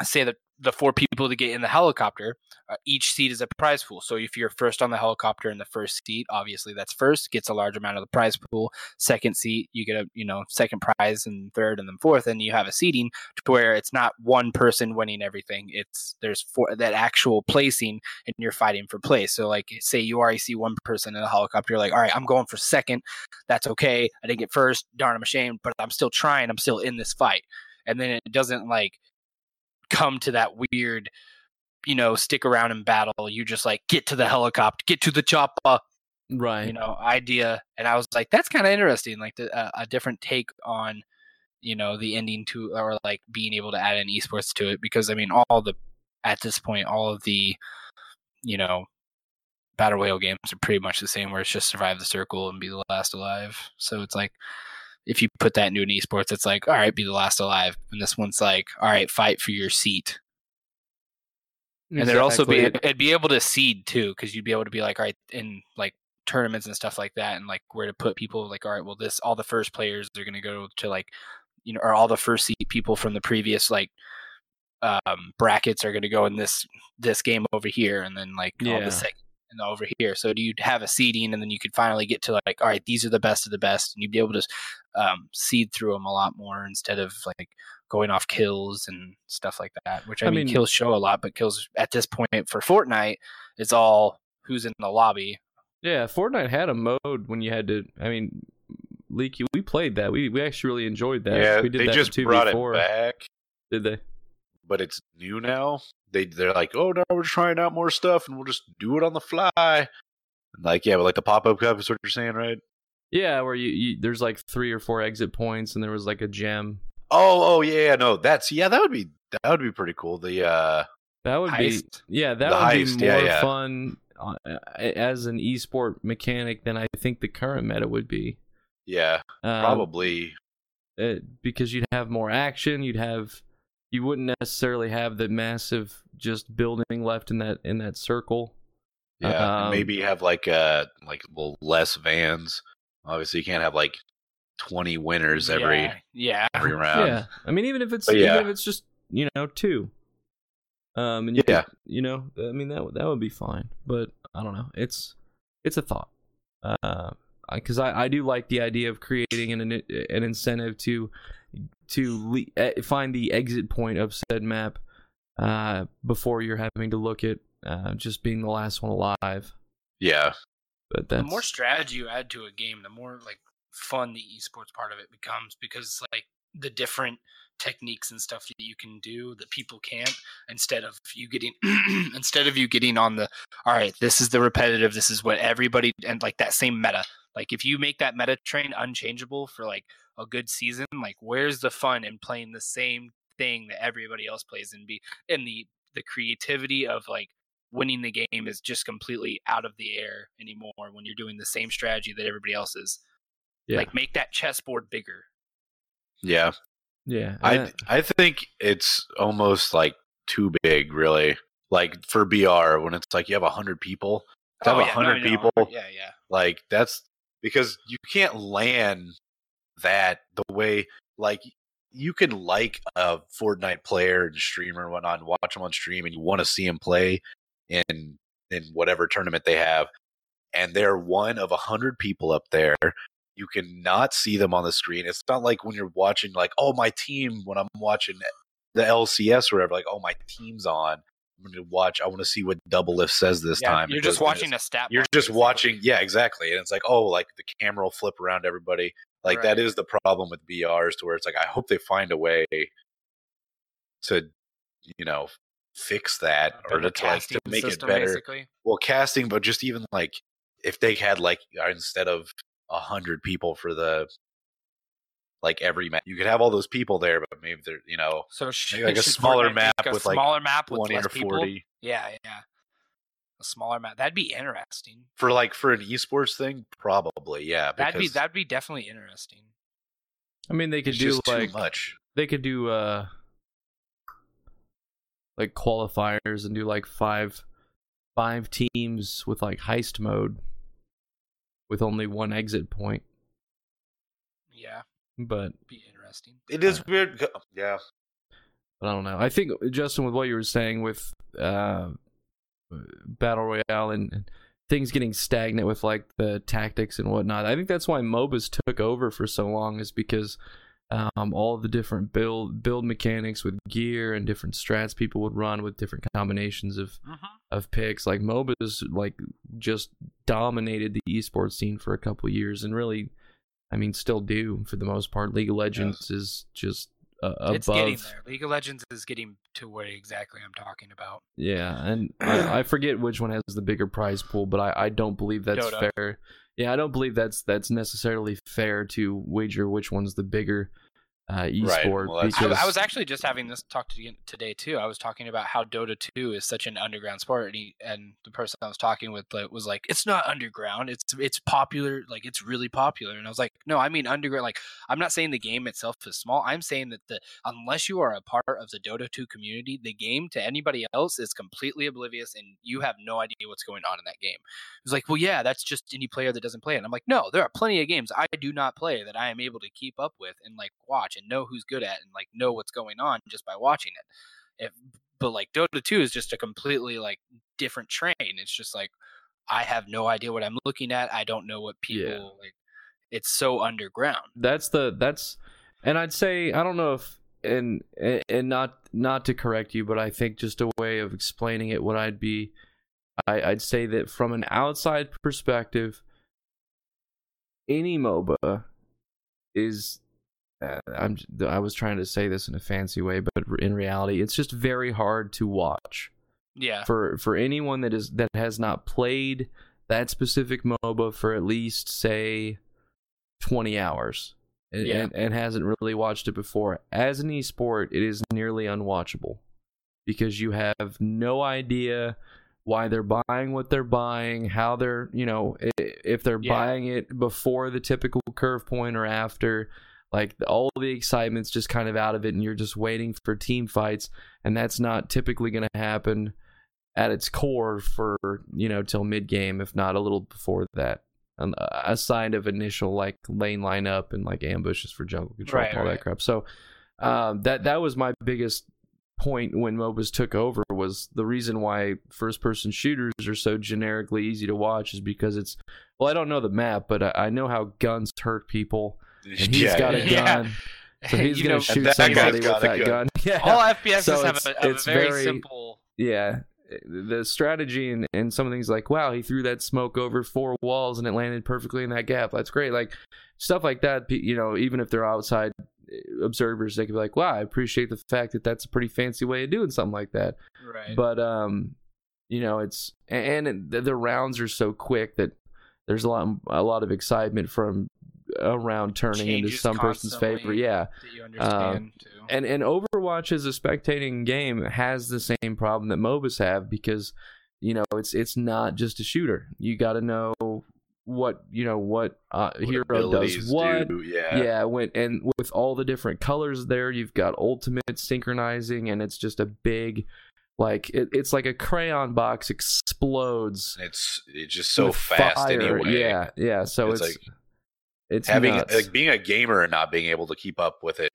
say, the the four people to get in the helicopter. Uh, each seat is a prize pool. So if you're first on the helicopter in the first seat, obviously that's first gets a large amount of the prize pool. Second seat, you get a you know second prize, and third, and then fourth, and you have a seating to where it's not one person winning everything. It's there's four that actual placing, and you're fighting for place. So like say you already see one person in the helicopter, you're like, all right, I'm going for second. That's okay. I didn't get first. Darn, I'm ashamed, but I'm still trying. I'm still in this fight. And then it doesn't like come to that weird, you know, stick around and battle. You just like get to the helicopter, get to the chopper, Right. you know, idea. And I was like, that's kind of interesting, like the, uh, a different take on, you know, the ending to or like being able to add an esports to it because I mean, all the at this point, all of the, you know, battle royale games are pretty much the same, where it's just survive the circle and be the last alive. So it's like if you put that into an esports, it's like, all right, be the last alive. And this one's like, all right, fight for your seat. And there'd also be it'd be able to seed too, because you'd be able to be like, all right, in like tournaments and stuff like that, and like where to put people. Like, all right, well, this all the first players are going to go to like, you know, or all the first seat people from the previous like um brackets are going to go in this this game over here, and then like all Yeah. the second and over here. So do you'd have a seeding, and then you could finally get to like, all right, these are the best of the best, and you'd be able to um, seed through them a lot more instead of like going off kills and stuff like that. Which I, I mean, mean- kills show a lot, but kills at this point for Fortnite it's all who's in the lobby. Yeah, Fortnite had a mode when you had to. I mean, Leaky, we played that. We we actually really enjoyed that. yeah, we did they that just brought before. it back, Did they? but it's new now. They they're like, oh, now we're trying out more stuff, and we'll just do it on the fly. And like, yeah, but like the pop up cup is what you're saying, right? Yeah, where you, you there's like three or four exit points, and there was like a gem. Oh, oh yeah, no, that's yeah, that would be that would be pretty cool. The uh, That would be yeah, that The would heist, be more yeah. fun uh, as an esport mechanic than I think the current meta would be. yeah, Um, probably. uh, because you'd have more action. You'd have you wouldn't necessarily have the massive just building left in that in that circle. Yeah, and um, maybe have like uh like well less vans. Obviously, you can't have like twenty winners every yeah, yeah. every round. yeah, I mean even if it's But yeah. even if it's just you know two. Um, and you Yeah. could- you know, I mean that would- that would be fine, but I don't know. It's it's a thought. Uh, because I, I do like the idea of creating an an incentive to to le- eh, find the exit point of said map uh, before you're having to look at uh, just being the last one alive. yeah, But the more strategy you add to a game, the more like fun the esports part of it becomes because like the different techniques and stuff that you can do that people can't instead of you getting instead of you getting on the all right this is the repetitive this is what everybody and like that same meta like if you make that meta train unchangeable for like a good season like where's the fun in playing the same thing that everybody else plays and be and the the creativity of like winning the game is just completely out of the air anymore when you're doing the same strategy that everybody else is. Yeah. Like make that chessboard bigger. yeah. yeah. I I think it's almost like too big, really. Like for BR, when it's like you have hundred people, To have Oh, yeah, 100 people? Yeah, yeah. like that's because you can't land that the way like you can like a Fortnite player and streamer and whatnot and watch them on stream and you want to see them play in in whatever tournament they have and they're one of a hundred people up there you cannot see them on the screen. It's not like when you're watching like oh my team when i'm watching the lcs or whatever like oh my team's on. I'm going to watch i want to see what Doublelift says this Yeah, time You're just watching a stat. you're just watching yeah exactly and it's like oh like the camera will flip around everybody like that Right. is the problem with brs to where it's like i hope they find a way to you know fix that or to, like, to make it better Basically. well casting but just even like if they had like uh, instead of a hundred people for the like every map you could have all those people there but maybe they're you know So sh- like a smaller map a with, like, smaller map with 20 less or people? 40 Yeah, yeah. A smaller map. That'd be interesting. For like for an esports thing, probably yeah. That'd be that'd be definitely interesting. I mean, they could it's do just like too much. they could do uh like qualifiers and do like five five teams with like heist mode with only one exit point. Yeah, But be interesting. It is uh, weird. Yeah, but I don't know. I think Justin, with what you were saying with uh, battle royale and, and things getting stagnant with like the tactics and whatnot, I think that's why MOBAs took over for so long, is because um, all the different build build mechanics with gear and different strats people would run with different combinations of of picks. Like MOBAs, like just dominated the esports scene for a couple years, and really, I mean, still do for the most part. League of Legends is just uh, It's getting there. League of Legends is getting to where exactly I'm talking about. Yeah, and I, I forget which one has the bigger prize pool, but I, I don't believe that's Dota. fair. Yeah, I don't believe that's that's necessarily fair to wager which one's the bigger uh, esport well, that's- I, I was actually just having this talk to, you today too. I was talking about how Dota 2 is such an underground sport, and, he, and the person I was talking with was like, "It's not underground. It's it's popular. Like it's really popular." And I was like, "No, I mean underground. Like I'm not saying the game itself is small. I'm saying that the unless you are a part of the Dota 2 community, the game to anybody else is completely oblivious, and you have no idea what's going on in that game." It was like, "Well, yeah, that's just any player that doesn't play it." And I'm like, "No, there are plenty of games I do not play that I am able to keep up with and like watch and know who's good at and like know what's going on just by watching it. If but like Dota 2 is just a completely like different train. It's just like I have no idea what I'm looking at. I don't know what people Yeah. like. It's so underground. that's the that's and I'd say I don't know if and and not not to correct you, but I think just a way of explaining it, what I'd be, I, I'd say that from an outside perspective, any MOBA is. Uh, I'm. I was trying to say this in a fancy way, but in reality, it's just very hard to watch Yeah. for for anyone that is that has not played that specific MOBA for at least say 20 hours and, Yeah. and, and hasn't really watched it before. As an esport, it is nearly unwatchable because you have no idea why they're buying what they're buying, how they're, you know, if they're Yeah. buying it before the typical curve point or after. Like all the excitement's just kind of out of it, and you're just waiting for team fights, and that's not typically going to happen at its core for you know till mid game, if not a little before that. Um, aside of initial like lane lineup and like ambushes for jungle control Right, and all right. that crap. So um, that that was my biggest point when MOBAs took over was the reason why first person shooters are so generically easy to watch is because it's well I don't know the map but I, I know how guns hurt people and he's yeah, got a yeah. gun so he's You gonna know, shoot that guy's somebody got with a that gun. gun. Yeah. all FPSs So have it's- a, a it's very, very- simple. Yeah. The strategy and, and some of things like, wow, he threw that smoke over four walls and it landed perfectly in that gap. That's great. Like stuff like that, you know, even if they're outside uh, observers, they could be like, wow, I appreciate the fact that that's a pretty fancy way of doing something like that. Right. But, um, you know, it's, and the, the rounds are so quick that there's a lot, a lot of excitement from a round turning into some person's favor. Yeah that you understand too. and and Overwatch as a spectating game has the same problem that MOBAs have because you know it's it's not just a shooter. You got to know what you know what, uh, What hero does what. do, Yeah. Yeah, when and with all the different colors there, you've got ultimate synchronizing, and it's just a big, like it, it's like a crayon box explodes It's it's just so fast fire. anyway. Yeah, yeah. So It's it's it's, having nuts. like being a gamer and not being able to keep up with it.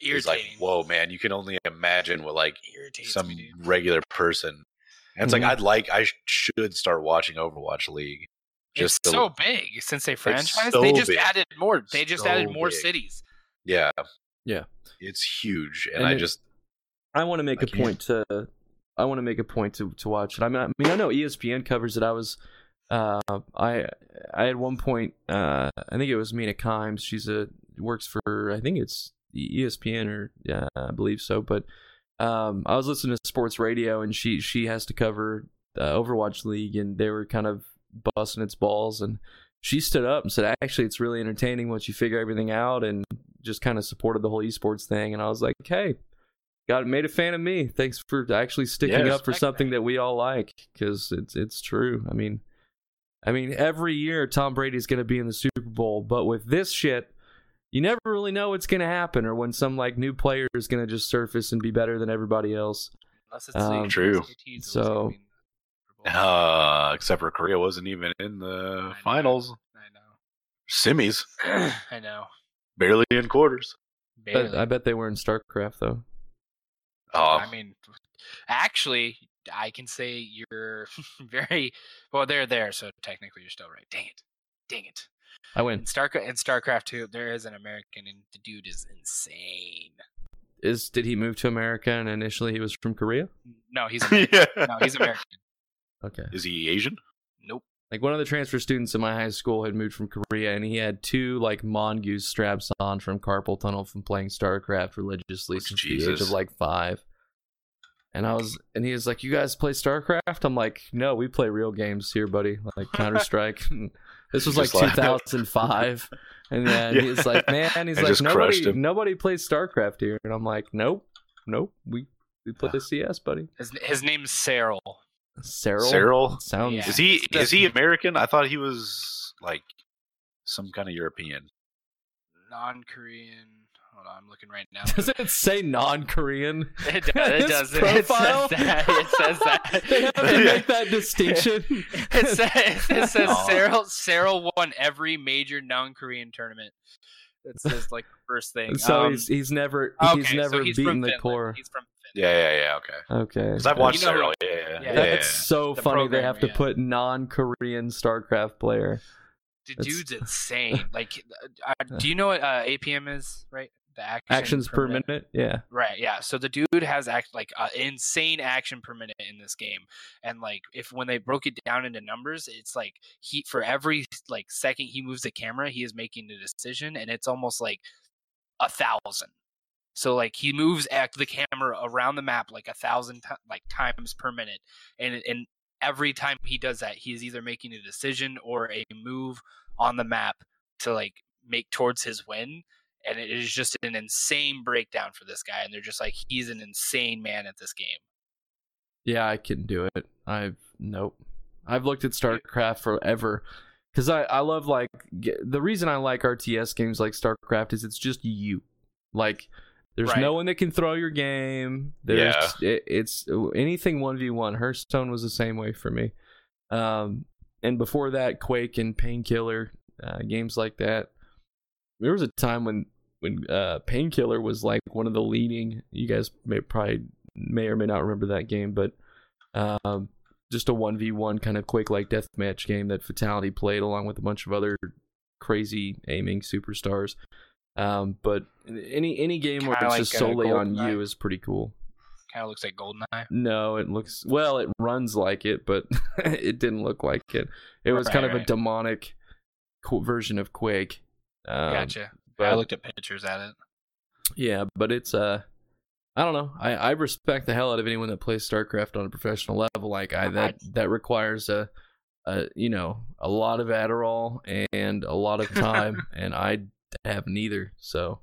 it is like whoa man you can only imagine what like Irritates some me, regular person and it's Mhm. like i'd like i should start watching overwatch league just it's to- so big since they franchise. so they just big. added more. They just So added more big. cities. yeah Yeah. it's huge and, And i it- just I want to make I a can't. point to I want to make a point to to watch it. I mean, I mean, I know ESPN covers it. I was uh I I had one point uh I think it was Mina Kimes. She's a works for I think it's ESPN or yeah, I believe so, but um I was listening to sports radio and she she has to cover uh, Overwatch League and they were kind of busting its balls and she stood up and said actually it's really entertaining once you figure everything out and just kind of supported the whole esports thing and I was like, "Hey, got made a fan of me. Thanks for actually sticking Yeah, up for something that. that we all like because it's it's true. I mean, I mean every year Tom Brady's going to be in the Super Bowl, but with this shit, you never really know what's going to happen or when some like new player is going to just surface and be better than everybody else. Unless it's Um, True. So- it's gonna be in the Super Bowl. Uh, except for Korea wasn't even in the I know. finals. I Semis, know. I know. barely in quarters. But I bet they were in StarCraft though. Oh, I mean, actually, I can say you're very well. They're there, so technically you're still right. Dang it, dang it. I In win. Star in StarCraft 2, there is an American, and the dude is insane. Is did he move to America and initially he was from Korea? No, he's American. yeah. no, he's American. Okay. Is he Asian? Nope. Like one of the transfer students in my high school had moved from Korea and he had two like mongoose straps on from carpal tunnel from playing StarCraft religiously Oh, since the age of like five. And I was and he was like, You guys play StarCraft? I'm like, No, we play real games here, buddy. Like Counter Strike. this was like like- 2005. And then Yeah. he's like, Man, he's And like, Nobody nobody plays StarCraft here. And I'm like, Nope, nope. We we play Ah. CS, buddy. His, his name's Serral. Serral. Serral? Sounds Yeah. Is he is he American? I thought he was like some kind of European. Non-Korean. Hold on, I'm looking right now. Doesn't it say non-Korean? It does. His It does. It says profile? that. It says that. they have to make that distinction. It says, it says Aw. Serral, Serral won every major non-Korean tournament. It says like the first thing. so Um, he's he's never okay, he's so never he's beaten the Finland. core. He's from Finland. Yeah, yeah, yeah. Okay. Okay, Because I've watched You know Serral. Yeah, yeah, yeah, yeah. That's yeah. so The funny. They have to yeah. put non-Korean StarCraft player. The That's- dude's insane. Like, uh, uh, do you know what uh, APM is? Right, the action Actions per minute. Yeah. Right, yeah. So the dude has act like uh, insane action per minute in this game, and like if when they broke it down into numbers, it's like he for every like second he moves the camera, he is making a decision, and it's almost like a thousand. So like he moves at the camera around the map like a thousand ti- like times per minute, and and every time he does that, he is either making a decision or a move on the map to like make towards his win and it is just an insane breakdown for this guy and they're just like he's an insane man at this game Yeah, I can do it. I've nope. I've looked at StarCraft forever because I I love like the reason I like RTS games like StarCraft is it's just you. Like there's Right. no one that can throw your game. There's it, it's anything one v one. Hearthstone was the same way for me. Um, and before that, Quake and Painkiller uh, games like that. There was a time when when uh, Painkiller was like one of the leading. You guys may probably may or may not remember that game, but um, just a one v one kind of Quake like deathmatch game that Fatal1ty played along with a bunch of other crazy aiming superstars. Um, but any any game where Kinda it's like, just uh, solely on you is pretty cool. kind of looks like goldeneye No, it looks well. It runs like it, but it didn't look like it. It was Right, kind of a demonic version of Quake. Um, gotcha but- i looked at pictures at it Yeah, but it's uh, I don't know. I, I respect the hell out of anyone that plays StarCraft on a professional level. Like I that that requires a, a you know a lot of Adderall and a lot of time, and I have neither. So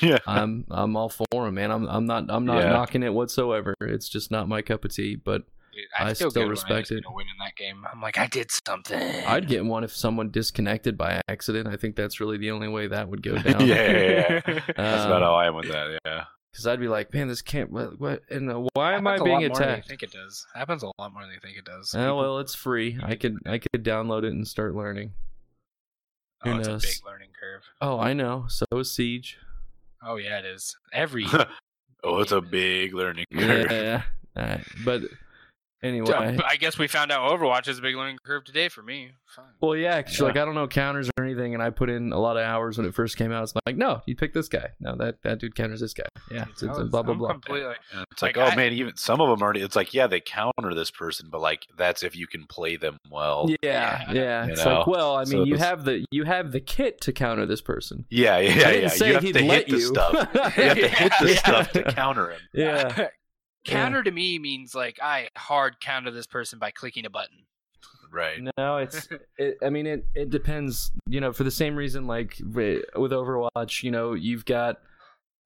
yeah. I'm I'm all for him, man. I'm I'm not I'm not Yeah. knocking it whatsoever. It's just not my cup of tea. But Dude, I I, feel still respect when I just, it. you know, win in that game i'm like i did something I'd get one if someone disconnected by accident. I think that's really the only way that would go down. yeah, yeah, yeah. That's Um, about how I am with that. Yeah. Because I'd be like, man, this can't. What? what and uh, why am I being lot more than you attacked? think it does happens a lot more than you think it does Oh well, it's free. I could I could download it and start learning. oh, who it's a knows? big learning curve Oh, I know. So is Siege. oh yeah it is every oh, it's a big learning curve. Yeah. Alright, But anyway, i guess we found out overwatch is a big learning curve today for me Fine. well, yeah. Actually, like I don't know counters or anything, and I put in a lot of hours when it first came out. It's like, no, you pick this guy. No, that that dude counters this guy. Yeah, it's, it's was- blah blah I'm blah. completely And it's like, Like, oh I- man, even some of them already. It's like, yeah, they counter this person, but like that's if you can play them well. Yeah, Yeah. yeah. It's know? like, well, I So mean, you it's- have the you have the kit to counter this person. Yeah, yeah, yeah. yeah. you have to let hit the stuff. You have to hit the stuff to counter him. Yeah. counter to me means like I hard counter this person by clicking a button. Right. No, it's. It, I mean, it it depends. You know, for the same reason, like with Overwatch, you know, you've got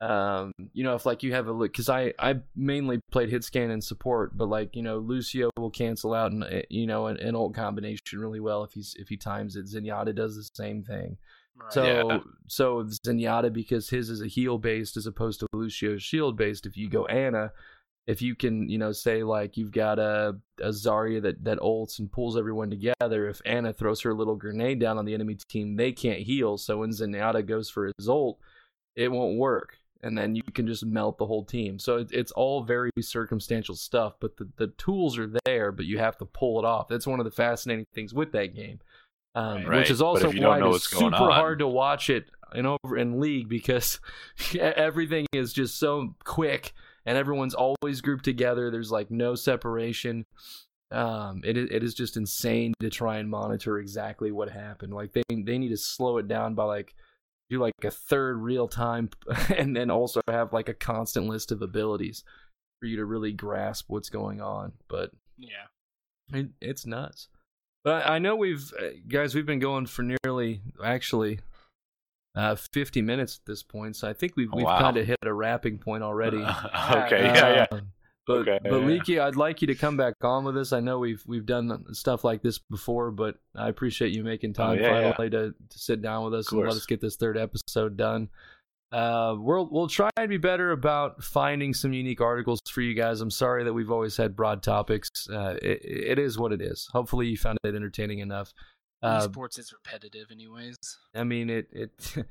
um, you know, if like you have a look, because I I mainly played hit scan and support, but like you know, Lucio will cancel out and you know an, an ult combination really well if he's if he times it. Zenyatta does the same thing. Right. So Yeah. so Zenyatta because his is a heal based as opposed to Lucio's shield based. If you go Ana, if you can, you know, say like you've got a, a Zarya that that ults and pulls everyone together. If Ana throws her little grenade down on the enemy team, they can't heal. So when Zenyatta goes for his ult, it won't work, and then you can just melt the whole team. So it, it's all very circumstantial stuff, but the the tools are there, but you have to pull it off. That's one of the fascinating things with that game. Um, Right. Which is also if you don't why it's super on- hard to watch it in over in league because everything is just so quick and everyone's always grouped together. There's like no separation. Um, it it is just insane to try and monitor exactly what happened. Like they they need to slow it down by like do like a third real time, and then also have like a constant list of abilities for you to really grasp what's going on. But yeah. it, it's nuts. But I, I know we've uh, guys we've been going for nearly actually uh 50 minutes at this point. So I think we've Oh, we've wow. kind of hit a wrapping point already. okay, yeah, yeah. Um, But Okay, but yeah, yeah. Leaky, I'd like you to come back on with us. I know we've we've done stuff like this before, but I appreciate you making time Oh, yeah, yeah. finally to, to sit down with us and let us get this third episode done. Uh, we'll we'll try and be better about finding some unique articles for you guys. I'm sorry that we've always had broad topics. Uh, it, it is what it is. Hopefully, you found it entertaining enough. Uh, Esports is repetitive, anyways. I mean, it it.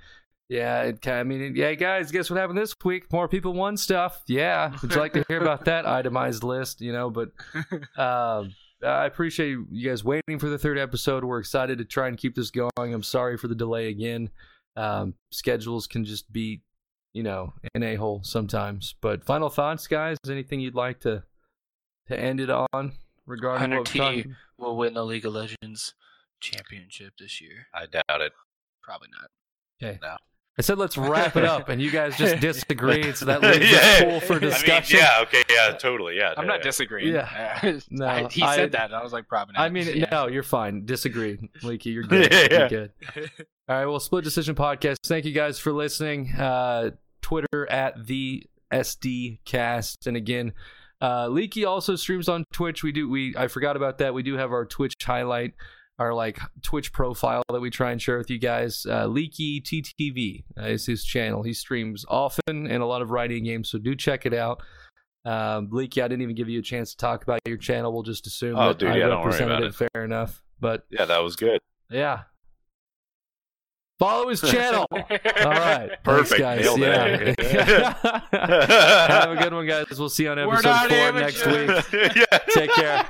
Yeah, it, I mean, it, yeah, guys. Guess what happened this week? More people won stuff. Yeah, would you like to hear about that itemized list? You know, but um, I appreciate you guys waiting for the third episode. We're excited to try and keep this going. I'm sorry for the delay again. Um, schedules can just be, you know, an a hole sometimes. But final thoughts, guys. Anything you'd like to to end it on regarding Hunter what T. We'll win the League of Legends championship this year. I doubt it. Probably not. Okay. No. I said let's wrap it up, and you guys just disagreed, so that leaves Yeah. us full for I mean, discussion. yeah, okay, yeah, totally, yeah. I'm yeah, not yeah. disagreeing. Yeah. No, I- he I- said that, and I was like, probably not. I mean, Yeah. no, you're fine. Disagree, Leaky. You're good. Yeah, You're good. All right. Well, Split Decision Podcast. Thank you guys for listening. Uh, Twitter at the SD Cast, and again, uh, Leaky also streams on Twitch. We do. We I forgot about that. We do have our Twitch highlight, our like Twitch profile that we try and share with you guys. Uh, Leaky TTV uh, is his channel. He streams often and a lot of writing games, so do check it out. Um, Leaky, I didn't even give you a chance to talk about your channel. We'll just assume Oh, that dude, I yeah, represented about it fair enough. But Yeah, that was good. yeah. Follow his channel. All right. Thanks, Perfect. guys. Yeah. Have a good one, guys. We'll see you on episode four next week. yeah. Take care.